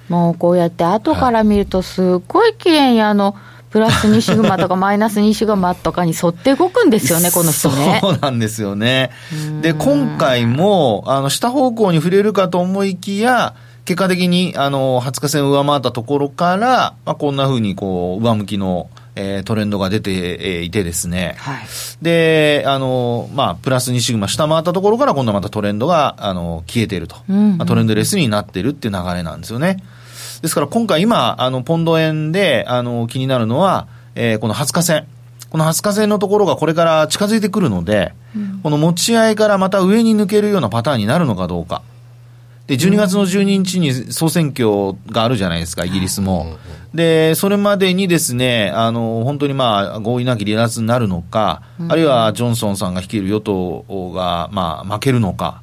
もうこうやって後から見るとすっごい綺麗にあの、プラス2シグマとかマイナス2シグマとかに沿って動くんですよね、<laughs> この人ね。そうなんですよね。で、今回も、あの、下方向に触れるかと思いきや、結果的に、あの、20日線を上回ったところから、まあ、こんなふうに、こう、上向きの、えー、トレンドが出て、えー、いてですね、はい、で、あの、まあ、プラス2シグマ下回ったところから、今度はまたトレンドが、あの、消えていると、うんうん、まあ、トレンドレスになっているっていう流れなんですよね。ですから今回今、あの、ポンド円で、あの、気になるのは、えー、この20日線。この20日線のところがこれから近づいてくるので、うん、この持ち合いからまた上に抜けるようなパターンになるのかどうか。で、12月の12日に総選挙があるじゃないですか、イギリスも。で、それまでにですね、あの、本当にまあ、合意なき離脱になるのか、あるいはジョンソンさんが率いる与党が、まあ、負けるのか。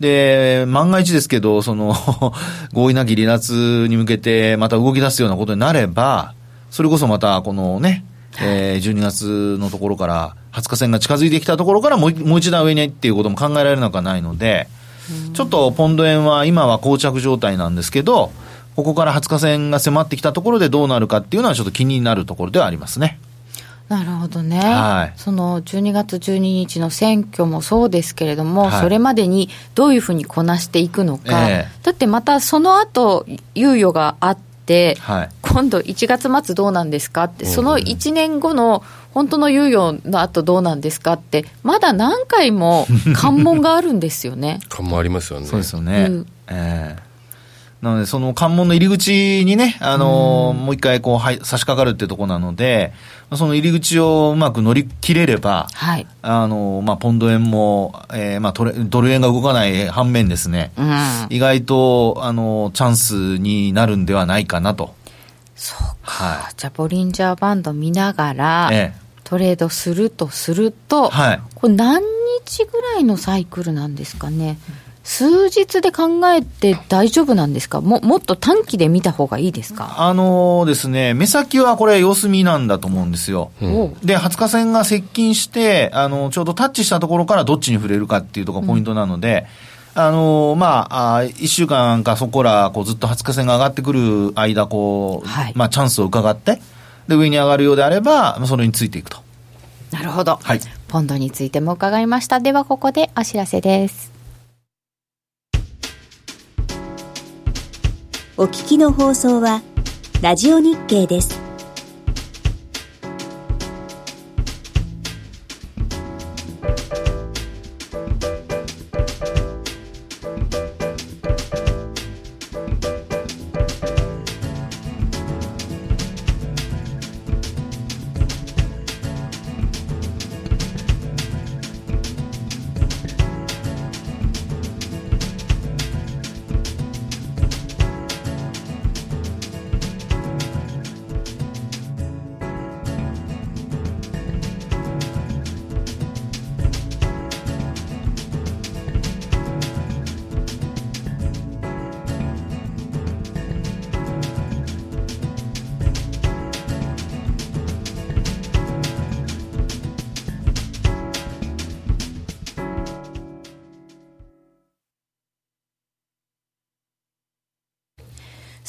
で、万が一ですけど、その <laughs> 合意なき離脱に向けてまた動き出すようなことになれば、それこそまたこのね、えー、12月のところから20日線が近づいてきたところからもうもう一段上にっていうことも考えられなくはないので、ちょっとポンド円は今は膠着状態なんですけど、ここから20日線が迫ってきたところでどうなるかっていうのはちょっと気になるところではありますね。なるほどね、はい、その12月12日の選挙もそうですけれども、はい、それまでにどういうふうにこなしていくのか、えー、だってまたその後猶予があって、はい、今度1月末どうなんですかって、その1年後の本当の猶予の後どうなんですかって、まだ何回も関門があるんですよね。<laughs> 関門ありますよね。そうですよね。うん、えーなので、その関門の入り口にね、あのー、もう一回こう、はい、差し掛かるってとこなので、その入り口をうまく乗り切れれば、はい、あのー、まあ、ポンド円も、えー、まあ、ドル円が動かない反面ですね、うん、意外と、あのー、チャンスになるんではないかなと。そうか。はい、じゃあ、ボリンジャーバンド見ながら、ええ、トレードするとすると、はい、これ何日ぐらいのサイクルなんですかね。数日で考えて大丈夫なんですか？も、もっと短期で見た方がいいですか？あのー、ですね、目先はこれ様子見なんだと思うんですよ。うん、で、20日線が接近して、あの、ちょうどタッチしたところからどっちに触れるかっていうところがポイントなので、うん、あのー、まあ、あ1週間かそこら、こうずっと20日線が上がってくる間、こう、はい、まあ、チャンスを伺って、で、上に上がるようであれば、それについていくと。なるほど。はい。ポンドについても伺いました。では、ここでお知らせです。お聞きの放送は、ラジオ日経です。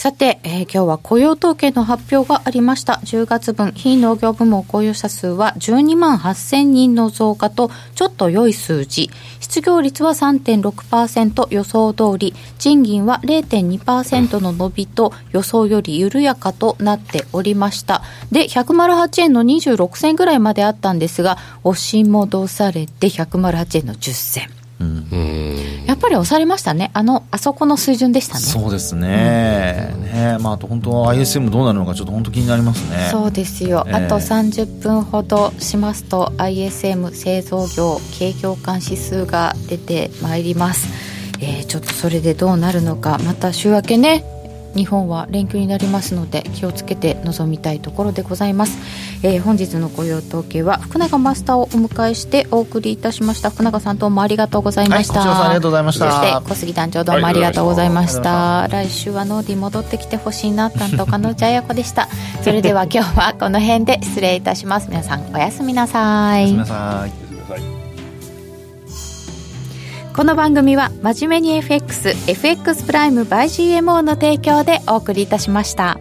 さて、えー、今日は雇用統計の発表がありました。10月分、非農業部門雇用者数は12万8000人の増加と、ちょっと良い数字。失業率は3.6%予想通り、賃金は0.2%の伸びと予想より緩やかとなっておりました。で、108円の26銭ぐらいまであったんですが、押し戻されて108円の10銭。やっぱり押されましたね、あのあそこの水準でしたね。そうですね、うん、ね。まあ、あと本当、ISM どうなるのか、ちょっと本当気になりますね。そうですよ、えー、あと30分ほどしますと、ISM 製造業景況感指数が出てまいります。えー、ちょっとそれでどうなるのか、また週明けね、日本は連休になりますので気をつけて臨みたいところでございます、えー、本日の雇用統計は福永マスターをお迎えしてお送りいたしました。福永さんどうもありがとうございました、はい、ありがとうございました。そして小杉団長どうもありがとうございました。はい、来週はノーディ戻ってきてほしいな担当家の内彩子でした。それでは今日はこの辺で失礼いたします。皆さんおやすみなさい。おやすみなさいこの番組は真面目に FXFX プライム by GMO の提供でお送りいたしました。